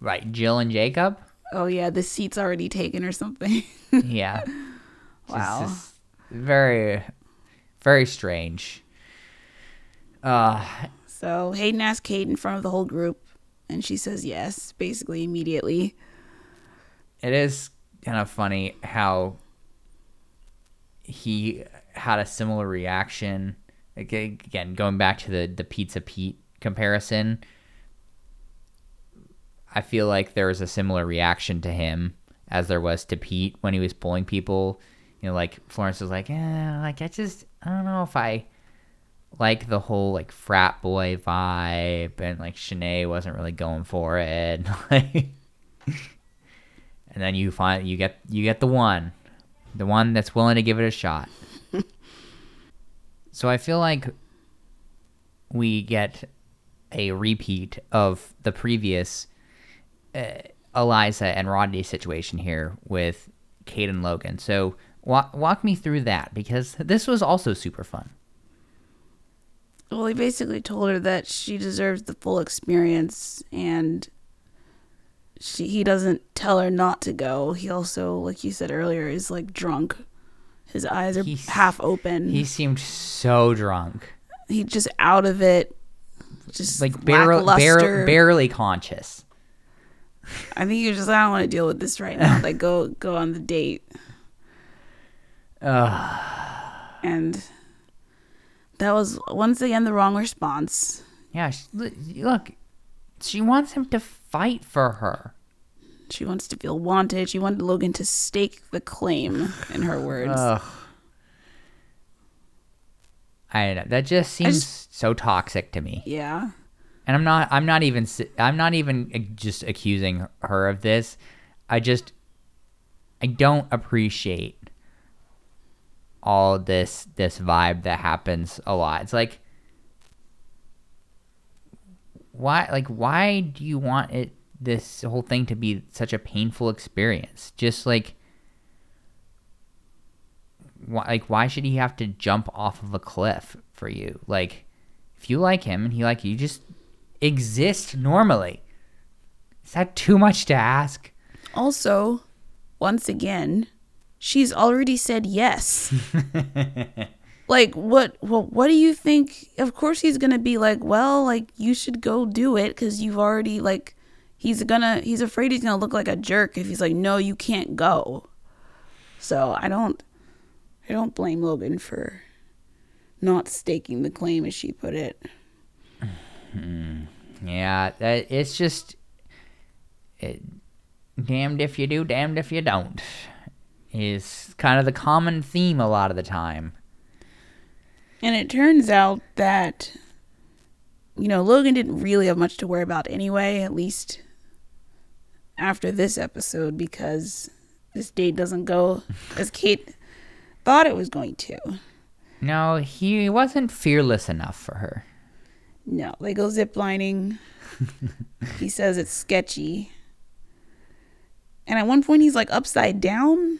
right, Jill and Jacob. oh yeah, the seat's already taken or something. Yeah. Wow. just very, very strange. Uh, so Hayden asks Kate in front of the whole group, and she says yes, basically immediately. it is kind of funny how he had a similar reaction. Again, going back to the the Pizza Pete comparison, I feel like there was a similar reaction to him as there was to Pete when he was pulling people. You know, like Florence was like, "Yeah, like I just I don't know if I like the whole like frat boy vibe," and like Shanae wasn't really going for it. And then you find you get you get the one, the one that's willing to give it a shot. so I feel like we get a repeat of the previous uh, Eliza and Rodney situation here with Kate and Logan. So walk walk me through that because this was also super fun. Well, he basically told her that she deserves the full experience, and she he doesn't tell her not to go. He also, like you said earlier, is like drunk. His eyes are He's- half open. He seemed so drunk, He's just out of it. Just like barely barely, barely conscious. I think you just I don't want to deal with this right now. like go go on the date. And that was once again the wrong response. Yeah, look, she wants him to fight for her. She wants to feel wanted. She wanted Logan to stake the claim, in her words. Ugh. I don't know. That just seems so toxic to me. yeah. And I'm not. I'm not even. I'm not even just accusing her of this. I just. I don't appreciate all this this vibe that happens a lot. It's like why like why do you want it this whole thing to be such a painful experience? Just like why, like why should he have to jump off of a cliff for you? Like if you like him and he like you, just exist normally. Is that too much to ask? Also, once again, she's already said yes. like what well what do you think of course he's to be like, well, like you should go do it cuz you've already like he's to he's afraid he's to look like a jerk if he's like no, you can't go. So, I don't I don't blame Logan for not staking the claim as she put it. Mm-hmm. Yeah, that, it's just it, damned if you do, damned if you don't. Is kind of the common theme a lot of the time. And it turns out that, you know, Logan didn't really have much to worry about anyway, at least after this episode, because this date doesn't go as Kate thought it was going to. No, he wasn't fearless enough for her. No, they go ziplining. he says it's sketchy. And at one point, he's like upside down.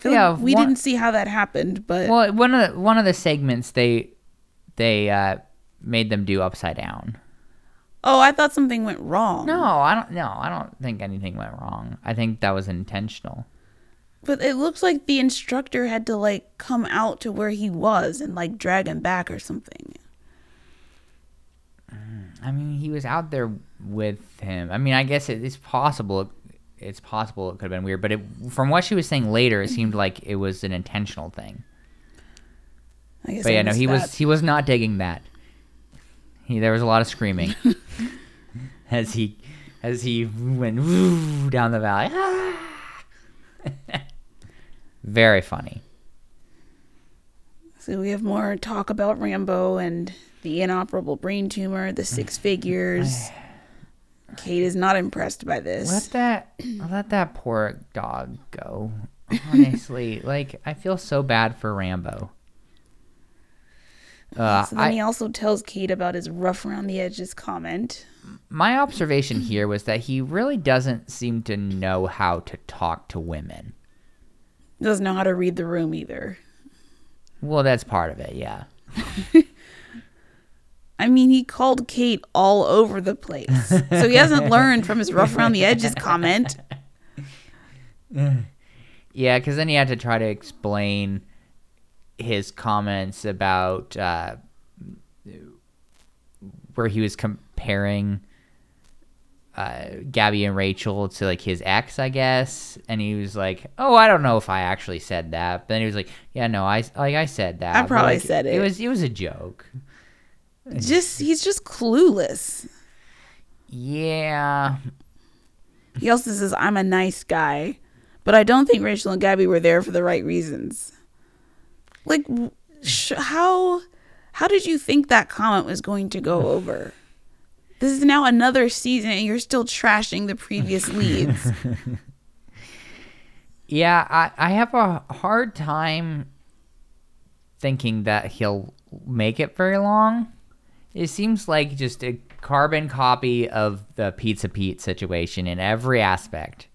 Feel Yeah, like we one- didn't see how that happened, but Well, one of the, one of the segments they they uh, made them do upside down. oh, I thought something went wrong. No, I don't. No, I don't think anything went wrong. I think that was intentional. But it looks like the instructor had to like come out to where he was and like drag him back or something. I mean, he was out there with him. I mean, I guess it is possible it's possible it could have been weird. But it, from what she was saying later, it seemed like it was an intentional thing. I guess But I yeah, no, he was he was not digging that. He there was a lot of screaming as he as he went woo down the valley. Very funny. So we have more talk about Rambo and the inoperable brain tumor, the six figures. Kate is not impressed by this. Let that let that poor dog go. Honestly, like I feel so bad for Rambo. Uh, so then I, he also tells Kate about his rough around the edges comment. my observation here was that he really doesn't seem to know how to talk to women. Doesn't know how to read the room either. Well, that's part of it, yeah. I mean, he called Kate all over the place. So he hasn't learned from his rough around the edges comment. Yeah, because then he had to try to explain his comments about uh, where he was comparing uh, Gabby and Rachel to like his ex, I guess, and he was like, "Oh, I don't know if I actually said that," but then he was like, "Yeah, no, I like I said that. I but, probably like, said It it." was it was a joke." Just he's just clueless. Yeah, He also says, I'm a nice guy, but I don't think Rachel and Gabby were there for the right reasons. Like, sh- how, how did you think that comment was going to go over? This is now another season and you're still trashing the previous leads. Yeah, I, I have a hard time thinking that he'll make it very long. It seems like just a carbon copy of the Pizza Pete situation in every aspect.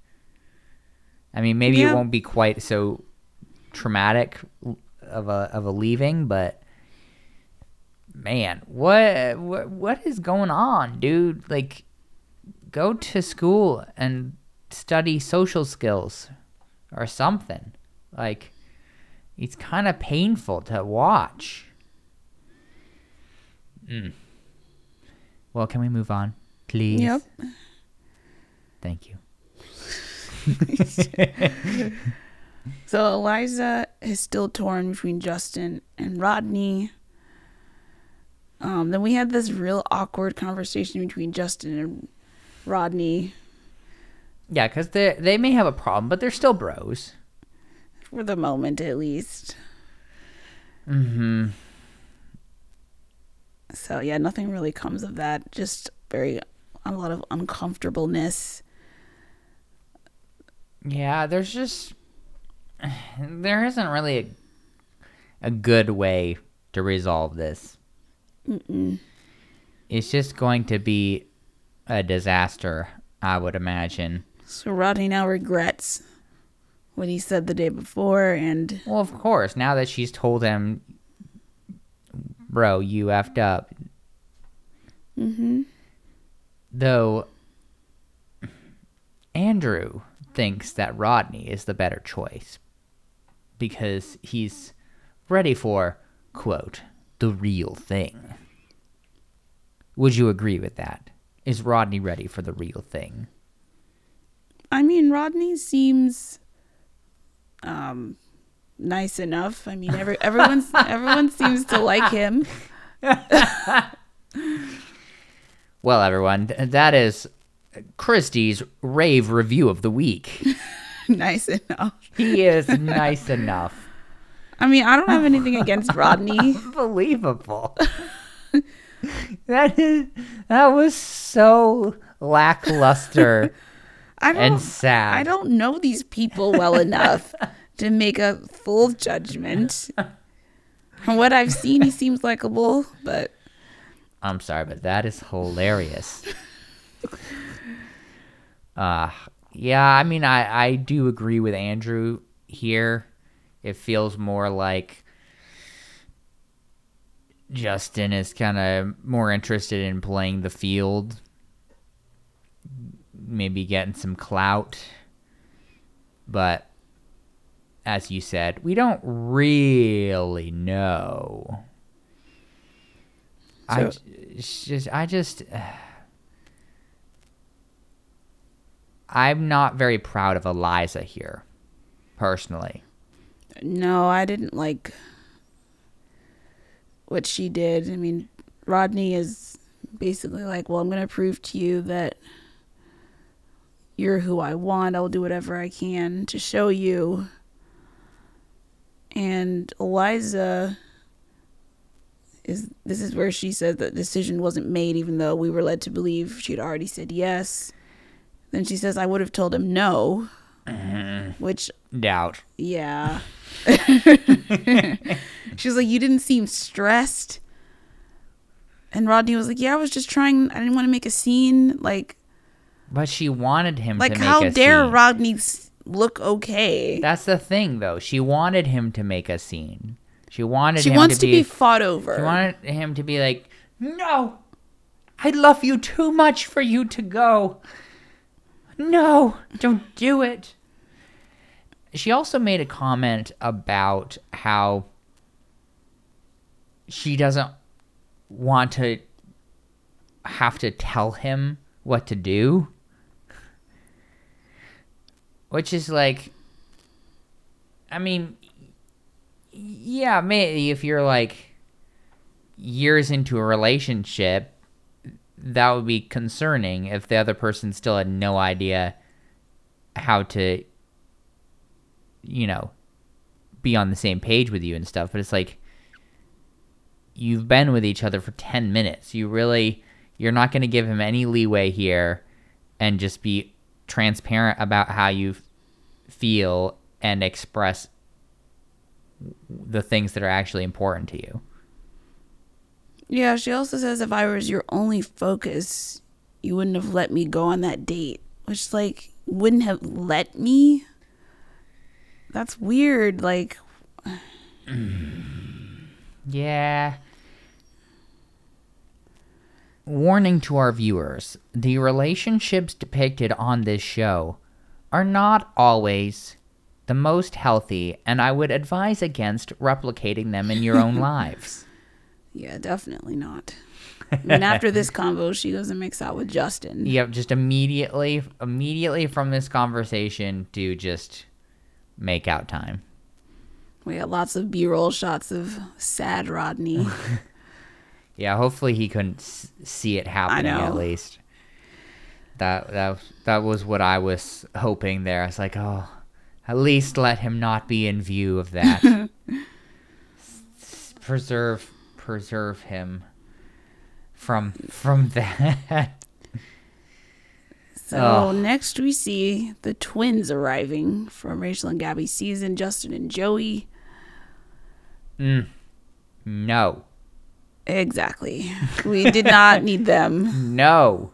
I mean, maybe Yeah. it won't be quite so traumatic of a of a leaving, but man, what what what is going on, dude? Like go to school and study social skills or something. Like, it's kind of painful to watch. Mm. Well, can we move on, please? Yep. Thank you. So Eliza is still torn between Justin and Rodney. Um, then we had this real awkward conversation between Justin and Rodney Yeah, because they they may have a problem, but they're still bros. for the moment, at least. Mm-hmm. So yeah, nothing really comes of that. Just very a lot of uncomfortableness. Yeah, there's just there isn't really a, a good way to resolve this. Mm-mm. It's just going to be a disaster, I would imagine. So Rodney now regrets what he said the day before, and Well, of course, now that she's told him, bro, you effed up. hmm Though, Andrew thinks that Rodney is the better choice because he's ready for, quote, the real thing. Would you agree with that? Is Rodney ready for the real thing? I mean Rodney seems um nice enough. I mean every everyone's everyone seems to like him. Well, everyone, that is Christie's rave review of the week. nice enough. He is nice enough. I mean, I don't have anything against Rodney. Unbelievable. that is that was so lackluster I don't and sad. I don't know these people well enough to make a full judgment. From what I've seen, he seems likable, but I'm sorry, but that is hilarious. uh yeah, I mean I I do agree with Andrew here. It feels more like Justin is kind of more interested in playing the field, maybe getting some clout. But as you said, we don't really know. I So- it's just I just uh, I'm not very proud of Eliza here, personally. No, I didn't like what she did. I mean, Rodney is basically like, well, I'm going to prove to you that you're who I want. I'll do whatever I can to show you. And Eliza is this is where she said that decision wasn't made even though we were led to believe she'd already said yes. Then she says I would have told him no. Mm-hmm. Which Doubt. yeah. She's like, You didn't seem stressed. And Rodney was like, Yeah, I was just trying I didn't want to make a scene. Like But she wanted him like to make how dare scene. Rodney look okay? That's the thing, though. She wanted him to make a scene. She wanted she him wants to be. fought over. she wanted him to be like, "No, I love you too much for you to go. No, don't do it." She also made a comment about how she doesn't want to have to tell him what to do. Which is like I mean yeah, maybe if you're like years into a relationship, that would be concerning if the other person still had no idea how to you know be on the same page with you and stuff. But it's like you've been with each other for 10 minutes. You really you're not going to give him any leeway here and just be transparent about how you feel and express the things that are actually important to you Yeah, she also says if I was your only focus, you wouldn't have let me go on that date. Which like wouldn't have let me. That's weird. Like Yeah. Warning to our viewers the relationships depicted on this show are not always the most healthy, and I would advise against replicating them in your own lives. Yeah, definitely not. and after this convo, she goes and makes out with Justin. Yep, just immediately, immediately from this conversation, do just make out time. We got lots of B-roll shots of sad Rodney. Yeah, hopefully he couldn't s- see it happening at least. That that that was what I was hoping there. I was like, oh, at least let him not be in view of that. Preserve preserve him from from that. So Oh. next we see the twins arriving from Rachel and Gabby's season, Justin and Joey. Mm. no, Exactly. We did not need them. no.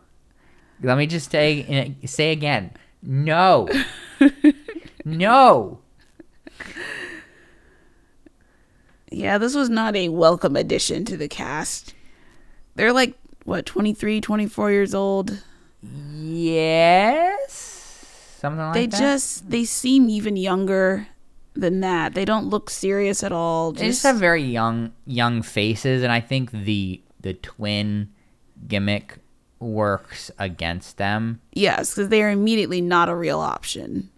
Let me just say say again. No, no. Yeah, this was not a welcome addition to the cast. They're like, what, 23, 24 years old? Yes, something like they that. They just, they seem even younger than that. They don't look serious at all. They just Just, have very young young faces, and I think the the twin gimmick works against them. yes, because they are immediately not a real option.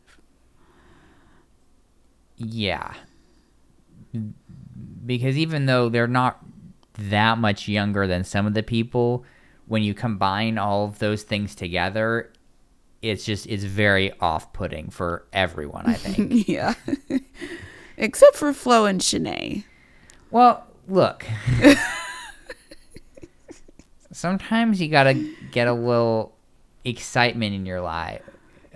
Yeah, because even though they're not that much younger than some of the people, when you combine all of those things together, it's just it's very off putting for everyone. I think. yeah. Except for Flo and Shanae. Well, look. Sometimes you gotta get a little excitement in your life.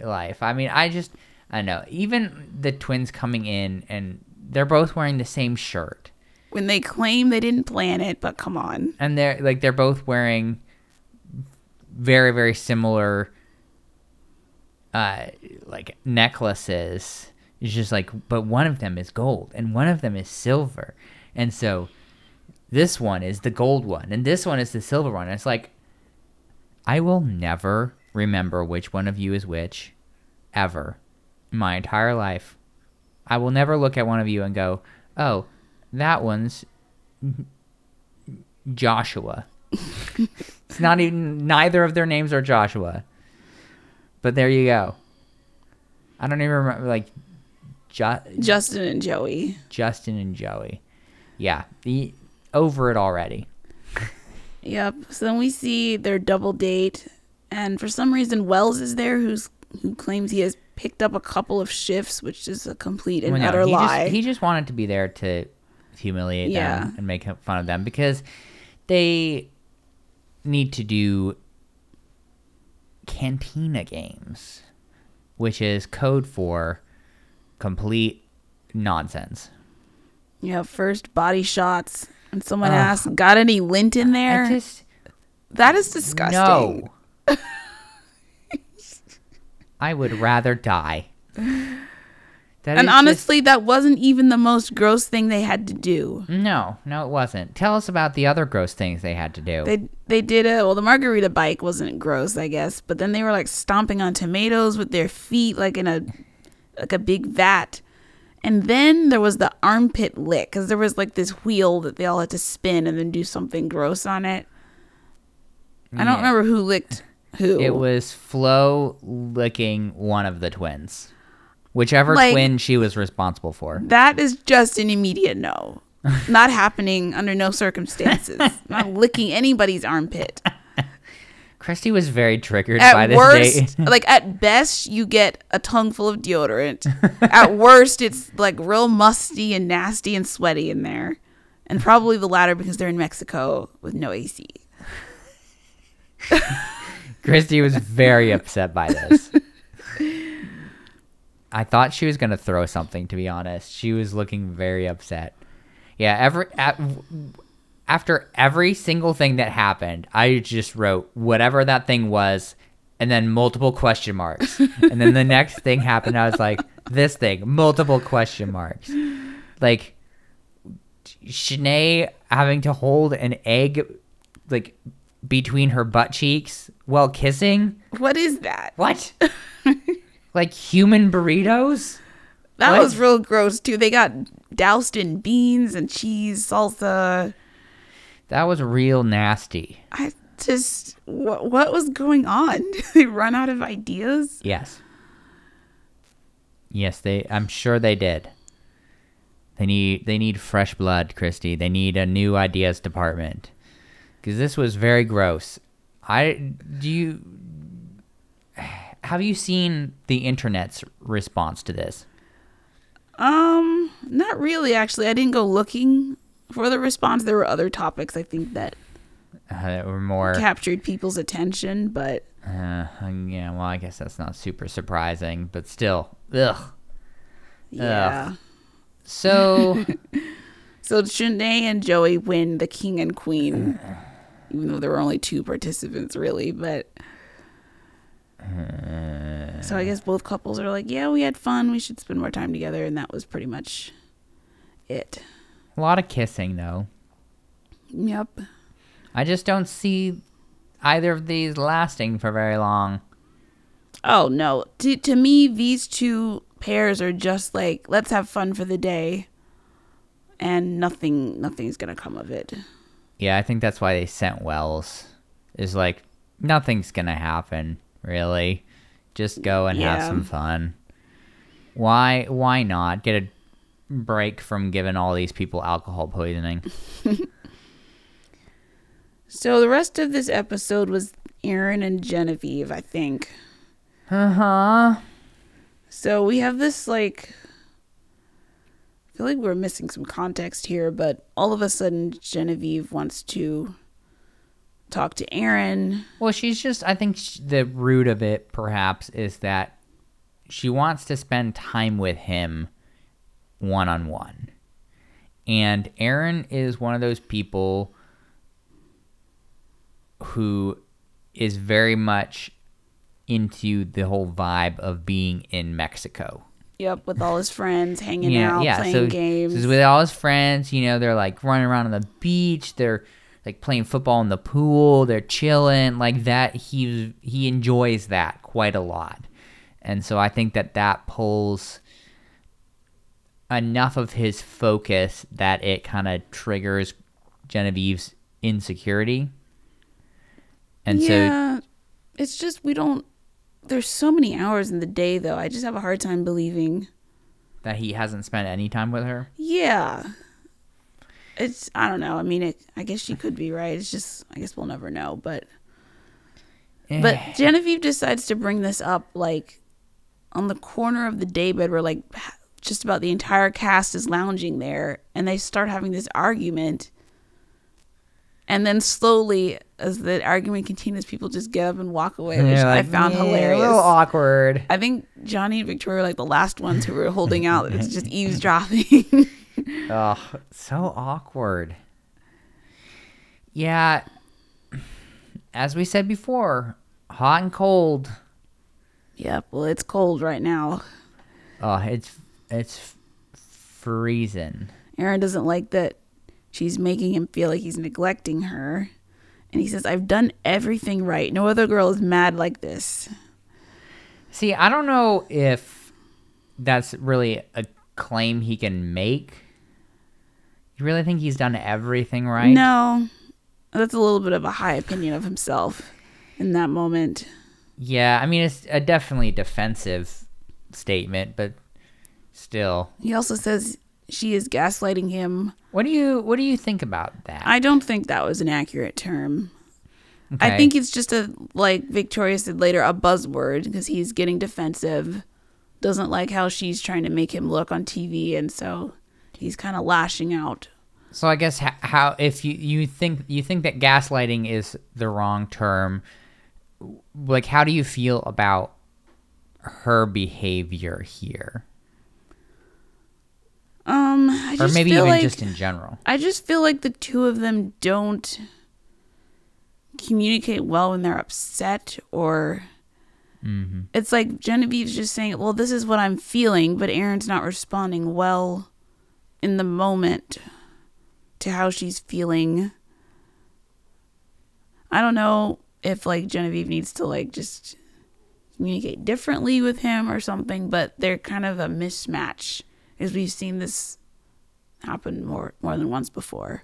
Life. I mean, I just, I know. Even the twins coming in and they're both wearing the same shirt, When they claim they didn't plan it, but come on. and they're like they're both wearing very very similar, uh, like necklaces. It's just like, but one of them is gold and one of them is silver, and so this one is the gold one and this one is the silver one. And it's like, I will never remember which one of you is which, ever, in my entire life. I will never look at one of you and go, oh, that one's Joshua. it's not even, neither of their names are Joshua. But there you go. I don't even remember like Ju- Justin and Joey. Justin and Joey. Yeah, the over it already. Yep. So then we see their double date, and for some reason Wells is there, who's who claims he has picked up a couple of shifts, which is a complete and Well, no, utter he lie. Just, he just wanted to be there to humiliate Yeah. them and make fun of them because they need to do cantina games, which is code for complete nonsense. yeah. First body shots, and someone Ugh. asks, "Got any lint in there?" I just that is disgusting. no. I would rather die. That And honestly, that wasn't even the most gross thing they had to do. no, no, it wasn't. Tell us about the other gross things they had to do. They they did a well. The margarita bike wasn't gross, I guess, but then they were like stomping on tomatoes with their feet, like in a like a big vat. And then there was the armpit lick, because there was like this wheel that they all had to spin and then do something gross on it. I don't Yeah. remember who licked who. It was Flo licking one of the twins. Whichever Like- twin she was responsible for. that is just an immediate no. Not happening under no circumstances. Not licking anybody's armpit. Christy was very triggered by At this worst, date. like at best, you get a tongue full of deodorant. at worst, it's like real musty and nasty and sweaty in there, and probably the latter because they're in Mexico with no AC. Christy was very upset by this. I thought she was going to throw something, to be honest. She was looking very upset. Yeah, every at, after every single thing that happened, I just wrote whatever that thing was and then multiple question marks. and then the next thing happened, I was like, this thing, multiple question marks. Like, Shanae having to hold an egg, like, between her butt cheeks while kissing? What is that? What? like human burritos? That What? was real gross too. They got doused in beans and cheese, salsa. That was real nasty. I just what what was going on? Did they run out of ideas? Yes. Yes, they I'm sure they did. They need they need fresh blood, Christy. They need a new ideas department. Cuz this was very gross. I do you have you seen the internet's response to this? Um, not really. Actually, I didn't go looking for the response. There were other topics I think that Uh, were more captured people's attention, but uh, yeah, well, I guess that's not super surprising, but still. Ugh. yeah. So So Shanae and Joey win the king and queen, even though there were only two participants, really. But so I guess both couples are like, yeah, we had fun. We should spend more time together, and that was pretty much it. A lot of kissing though. Yep. I just don't see either of these lasting for very long. Oh no. To to me, these two pairs are just like, let's have fun for the day, and nothing nothing's gonna come of it. Yeah, I think that's why they sent Wells. Is like nothing's gonna happen, really. Just go and have some fun. Why why not get a break from giving all these people alcohol poisoning? So the rest of this episode was Aaron and Genevieve, I think. Uh-huh. So we have this like I feel like we're missing some context here, but all of a sudden Genevieve wants to talk to Aaron. Well, she's just, I think sh- the root of it perhaps is that she wants to spend time with him one on one. And Aaron is one of those people who is very much into the whole vibe of being in Mexico. Yep, with all his friends hanging out, playing so, games. So with all his friends, you know, they're like running around on the beach, they're like playing football in the pool, they're chilling, like that. He he enjoys that quite a lot, and so I think that that pulls enough of his focus that it kind of triggers Genevieve's insecurity, and so it's just we don't there's so many hours in the day though. I just have a hard time believing. That he hasn't spent any time with her. Yeah. It's I don't know. I mean, it, I guess she could be right. It's just I guess we'll never know, but but Eh. Genevieve decides to bring this up like on the corner of the daybed where like just about the entire cast is lounging there and they start having this argument. And then slowly as the argument continues, people just get up and walk away, which They're I like, found "Yeah, hilarious. A little awkward. I think Johnny and Victoria were like the last ones who were holding out. It's just eavesdropping. Oh, so awkward. Yeah. As we said before, hot and cold. yep. Well, it's cold right now. Oh, it's it's freezing. Aaron doesn't like that she's making him feel like he's neglecting her. And he says, I've done everything right. No other girl is mad like this. See, I don't know if that's really a claim he can make. You really think he's done everything right? No, that's a little bit of a high opinion of himself in that moment. Yeah, I mean it's a definitely defensive statement, but still. He also says she is gaslighting him. What do you what do you think about that? I don't think that was an accurate term. I think it's just a, like Victoria said later, a buzzword because he's getting defensive. Doesn't like how she's trying to make him look on TV, and so he's kind of lashing out. So I guess ho- how if you you think you think that gaslighting is the wrong term, like how do you feel about her behavior here, Um, I or just maybe even like, just in general? I just feel like the two of them don't communicate well when they're upset or Mm-hmm. it's like Genevieve's just saying, "Well, this is what I'm feeling," but Aaron's not responding well in the moment to how she's feeling. I don't know if like Genevieve needs to like just communicate differently with him or something, but they're kind of a mismatch as we've seen this happen more more than once before.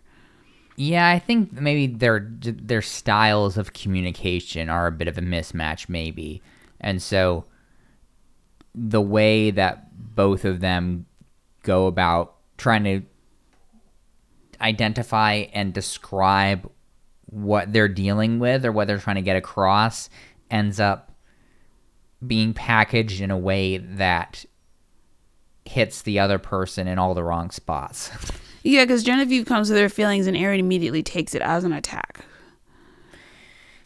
Yeah, I think maybe their their styles of communication are a bit of a mismatch, maybe, and so the way that both of them go about trying to identify and describe what they're dealing with or what they're trying to get across ends up being packaged in a way that hits the other person in all the wrong spots. Yeah, because Genevieve comes with her feelings and Aaron immediately takes it as an attack.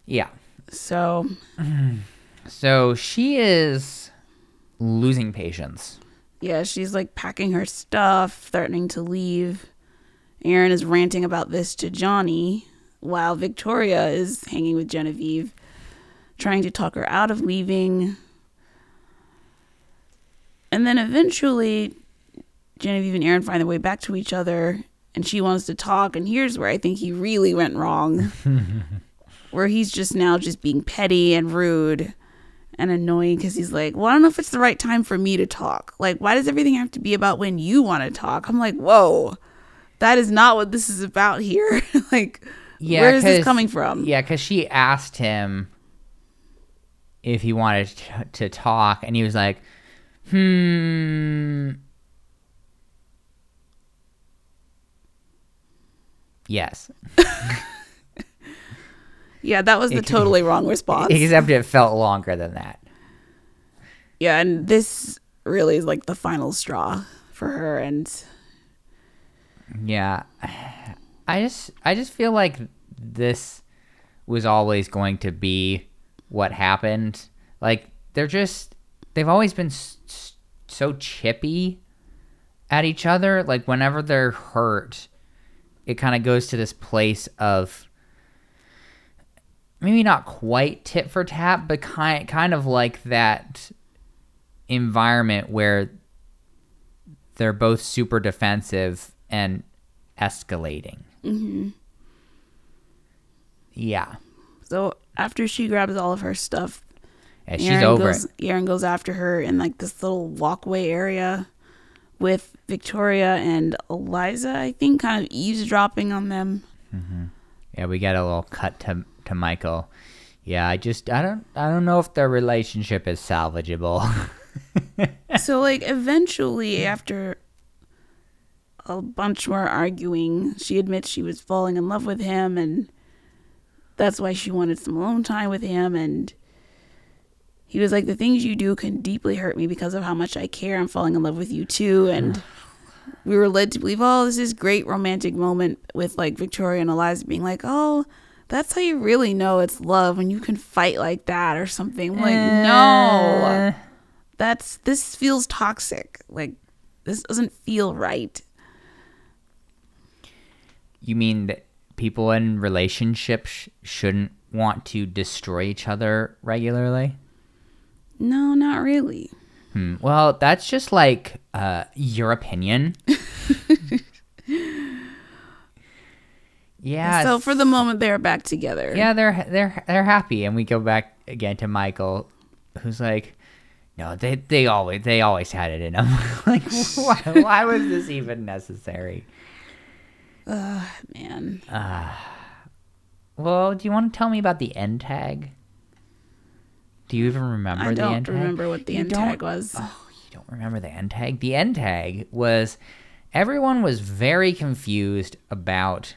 yeah. So So she is losing patience. Yeah, she's like packing her stuff, threatening to leave. Aaron is ranting about this to Johnny, while Victoria is hanging with Genevieve, trying to talk her out of leaving. And then eventually, Genevieve and Aaron find their way back to each other, and she wants to talk. And here's where I think he really went wrong where he's just now just being petty and rude and annoying because he's like, well, I don't know if it's the right time for me to talk. Like, why does everything have to be about when you want to talk? I'm like, whoa, that is not what this is about here. like, Yeah, where is this coming from? Yeah, because she asked him if he wanted to talk, and he was like, "Hmm, yes." Yeah, that was the totally wrong response. Except it felt longer than that. Yeah, and this really is like the final straw for her. And Yeah, I just I just feel like this was always going to be what happened. Like they're just they've always been s- so chippy at each other. Like whenever they're hurt, it kind of goes to this place of maybe not quite tit for tat, but kind kind of like that environment where they're both super defensive and escalating. Mm-hmm. Yeah, so after she grabs all of her stuff, yeah she's Aaron over goes, it. Aaron goes after her in like this little walkway area with Victoria and Eliza, I think, kind of eavesdropping on them. Mm-hmm. Yeah, we got a little cut to to Michael. Yeah, I just I don't I don't know if their relationship is salvageable. so like eventually after a bunch more arguing she admits she was falling in love with him and that's why she wanted some alone time with him and he was like the things you do can deeply hurt me because of how much i care i'm falling in love with you too and we were led to believe oh this is great romantic moment with like victoria and eliza being like oh that's how you really know it's love when you can fight like that or something I'm like no Eh. that's this feels toxic. Like this doesn't feel right. You mean that people in relationships shouldn't want to destroy each other regularly? No, not really. Hmm. Well, that's just like uh, your opinion. yeah. so for the moment they're back together. yeah, they're they're they're happy, and we go back again to Michael, who's like, no, they they always they always had it in them. like, why, why was this even necessary? Man. Well, do you want to tell me about the end tag? Do you even remember I the end tag? I don't remember what the You end tag was. Oh, you don't remember the end tag? The end tag was everyone was very confused about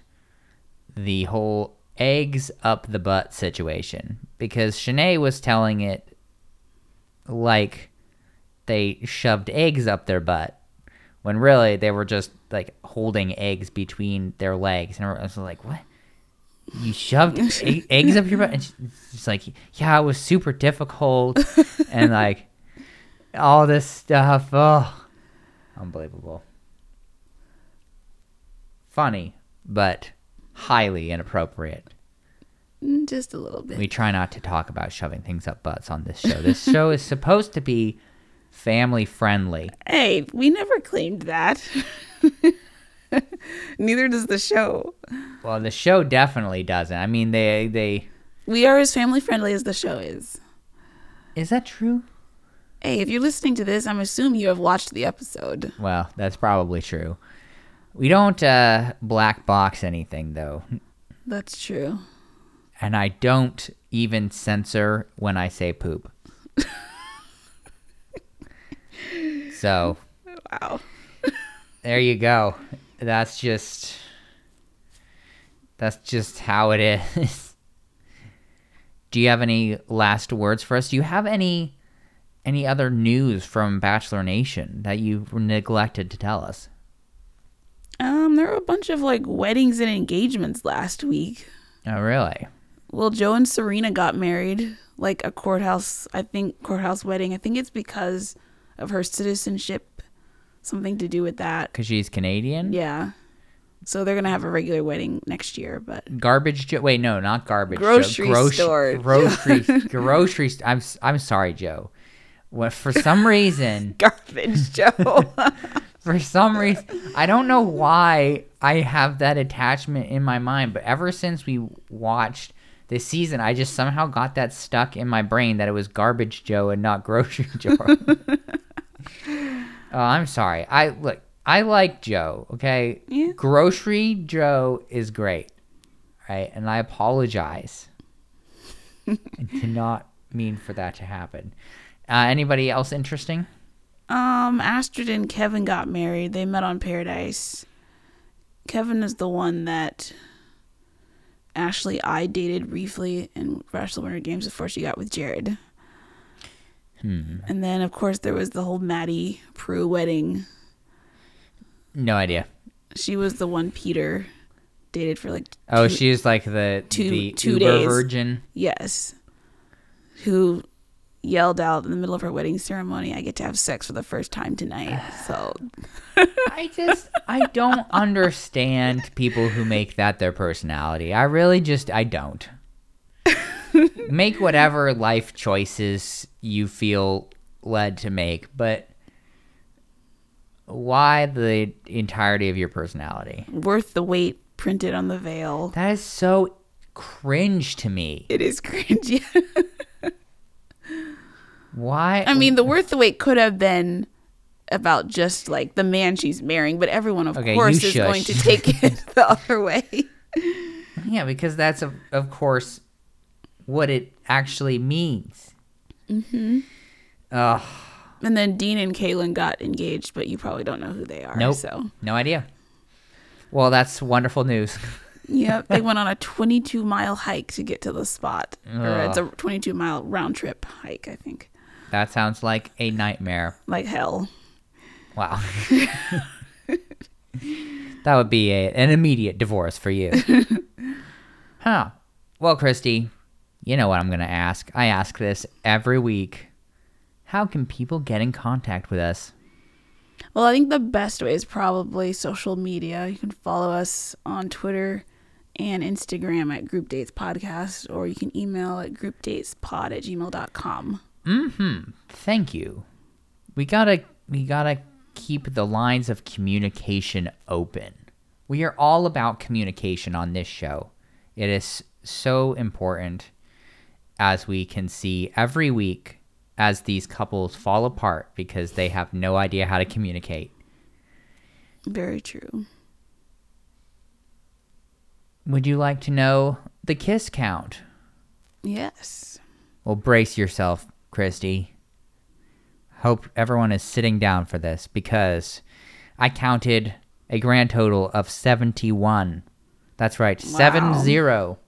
the whole eggs up the butt situation because Shanae was telling it like they shoved eggs up their butt when really they were just like holding eggs between their legs and I was like what you shoved e- eggs up your butt and she- she's like yeah it was super difficult and like all this stuff oh unbelievable funny but highly inappropriate Mm, Just a little bit. we try not to talk about shoving things up butts on this show this show is supposed to be family friendly hey, we never claimed that. Neither does the show. well the show definitely doesn't i mean they they We are as family friendly as the show is. is that true Hey, if you're listening to this, I'm assuming you have watched the episode. Well, that's probably true. We don't uh, black box anything though, That's true. and I don't even censor when I say poop. so Wow. there you go. That's just that's just how it is. Do you have any last words for us? Do you have any any other news from Bachelor Nation that you neglected to tell us? Um, there were a bunch of like weddings and engagements last week. Oh, really? Well, Joe and Serena got married, like a courthouse, I think, courthouse wedding. I think it's because of her citizenship, something to do with that. Because she's Canadian? Yeah. So they're going to have a regular wedding next year, but Garbage Joe. Wait, no, not garbage. Grocery Joe. Groc- store. Grocery. grocery. St- I'm I'm sorry, Joe. What for some reason? garbage Joe. For some reason, I don't know why I have that attachment in my mind, but ever since we watched this season, I just somehow got that stuck in my brain that it was Garbage Joe and not Grocery Joe. Oh, I'm sorry. I look. I like Joe. Okay. Yeah. Grocery Joe is great, right? And I apologize. I did not mean for that to happen. Uh, anybody else interesting? um, Astrid and Kevin got married. They met on Paradise. Kevin is the one that Ashley I dated briefly in Bachelor Winter Games before she got with Jared. Hmm. And then, of course, there was the whole Maddie Prewett wedding. No idea. She was the one Peter dated for like Oh, two- she's like the two- the two Uber days. virgin. yes, who yelled out in the middle of her wedding ceremony, "I get to have sex for the first time tonight." So I just I don't understand people who make that their personality. I really just I don't. make whatever life choices you feel led to make, but why the entirety of your personality? worth the wait printed on the veil. That is so cringe to me. It is cringe. Why? I mean, the worth the wait could have been about just like the man she's marrying, but everyone, of Okay, course, is going to take it the other way. Yeah, because that's of, of course what it actually means. Mm-hmm. Ugh, And then Dean and Caelynn got engaged, but you probably don't know who they are. Nope. So, no idea. Well, that's wonderful news. yep, they went on a 22 mile hike to get to the spot, or it's a 22 mile round trip hike, I think. That sounds like a nightmare. Like hell. Wow. that would be a, an immediate divorce for you. huh. Well, Christy, you know what I'm going to ask. I ask this every week. How can people get in contact with us? Well, I think the best way is probably social media. You can follow us on Twitter and Instagram at Group Dates Podcast, or you can email at groupdatespod at gmail.com. Mm-hmm. Thank you. We gotta we gotta keep the lines of communication open. We are all about communication on this show. It is so important as we can see every week as these couples fall apart because they have no idea how to communicate. Very true. Would you like to know the kiss count? Yes. Well, brace yourself, Christy. Hope everyone is sitting down for this because I counted a grand total of 71. That's right, Wow. seven zero.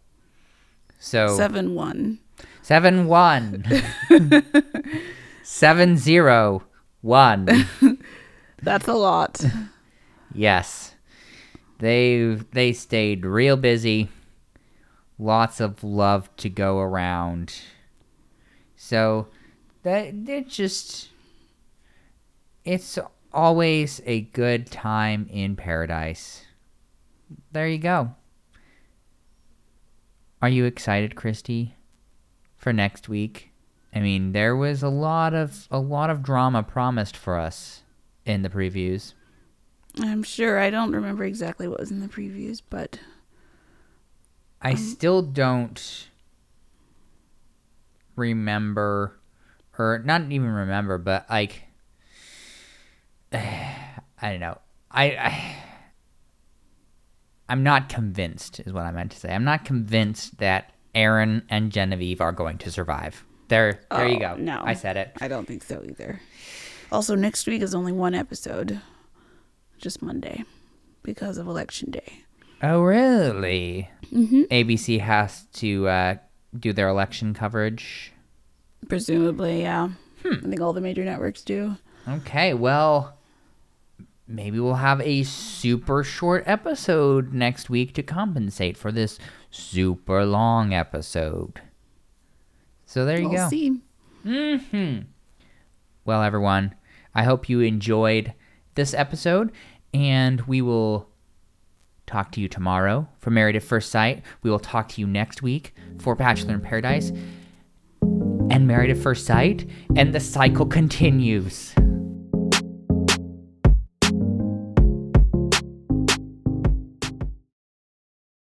So 7 1. Seven one. seven zero one. That's a lot. Yes. They they stayed real busy. Lots of love to go around. So that it just it's always a good time in paradise. There you go. Are you excited, Christy, for next week? I mean, there was a lot of a lot of drama promised for us in the previews. I'm sure. I don't remember exactly what was in the previews, but I um, still don't remember, or not even remember, but like, I don't know. I, I I'm not convinced, is what I meant to say. I'm not convinced that Aaron and Genevieve are going to survive. There, there you Oh, go. no. I said it. I don't think so either. Also, next week is only one episode, just Monday, because of Election Day. Oh, really? Mm-hmm. ABC has to uh, do their election coverage. Presumably, yeah. I think all the major networks do. Okay, well, maybe we'll have a super short episode next week to compensate for this super long episode. So there you we'll go. see. hmm Well, everyone, I hope you enjoyed this episode, and we will talk to you tomorrow for Married at First Sight. We will talk to you next week for Bachelor in Paradise and Married at First Sight, and the cycle continues.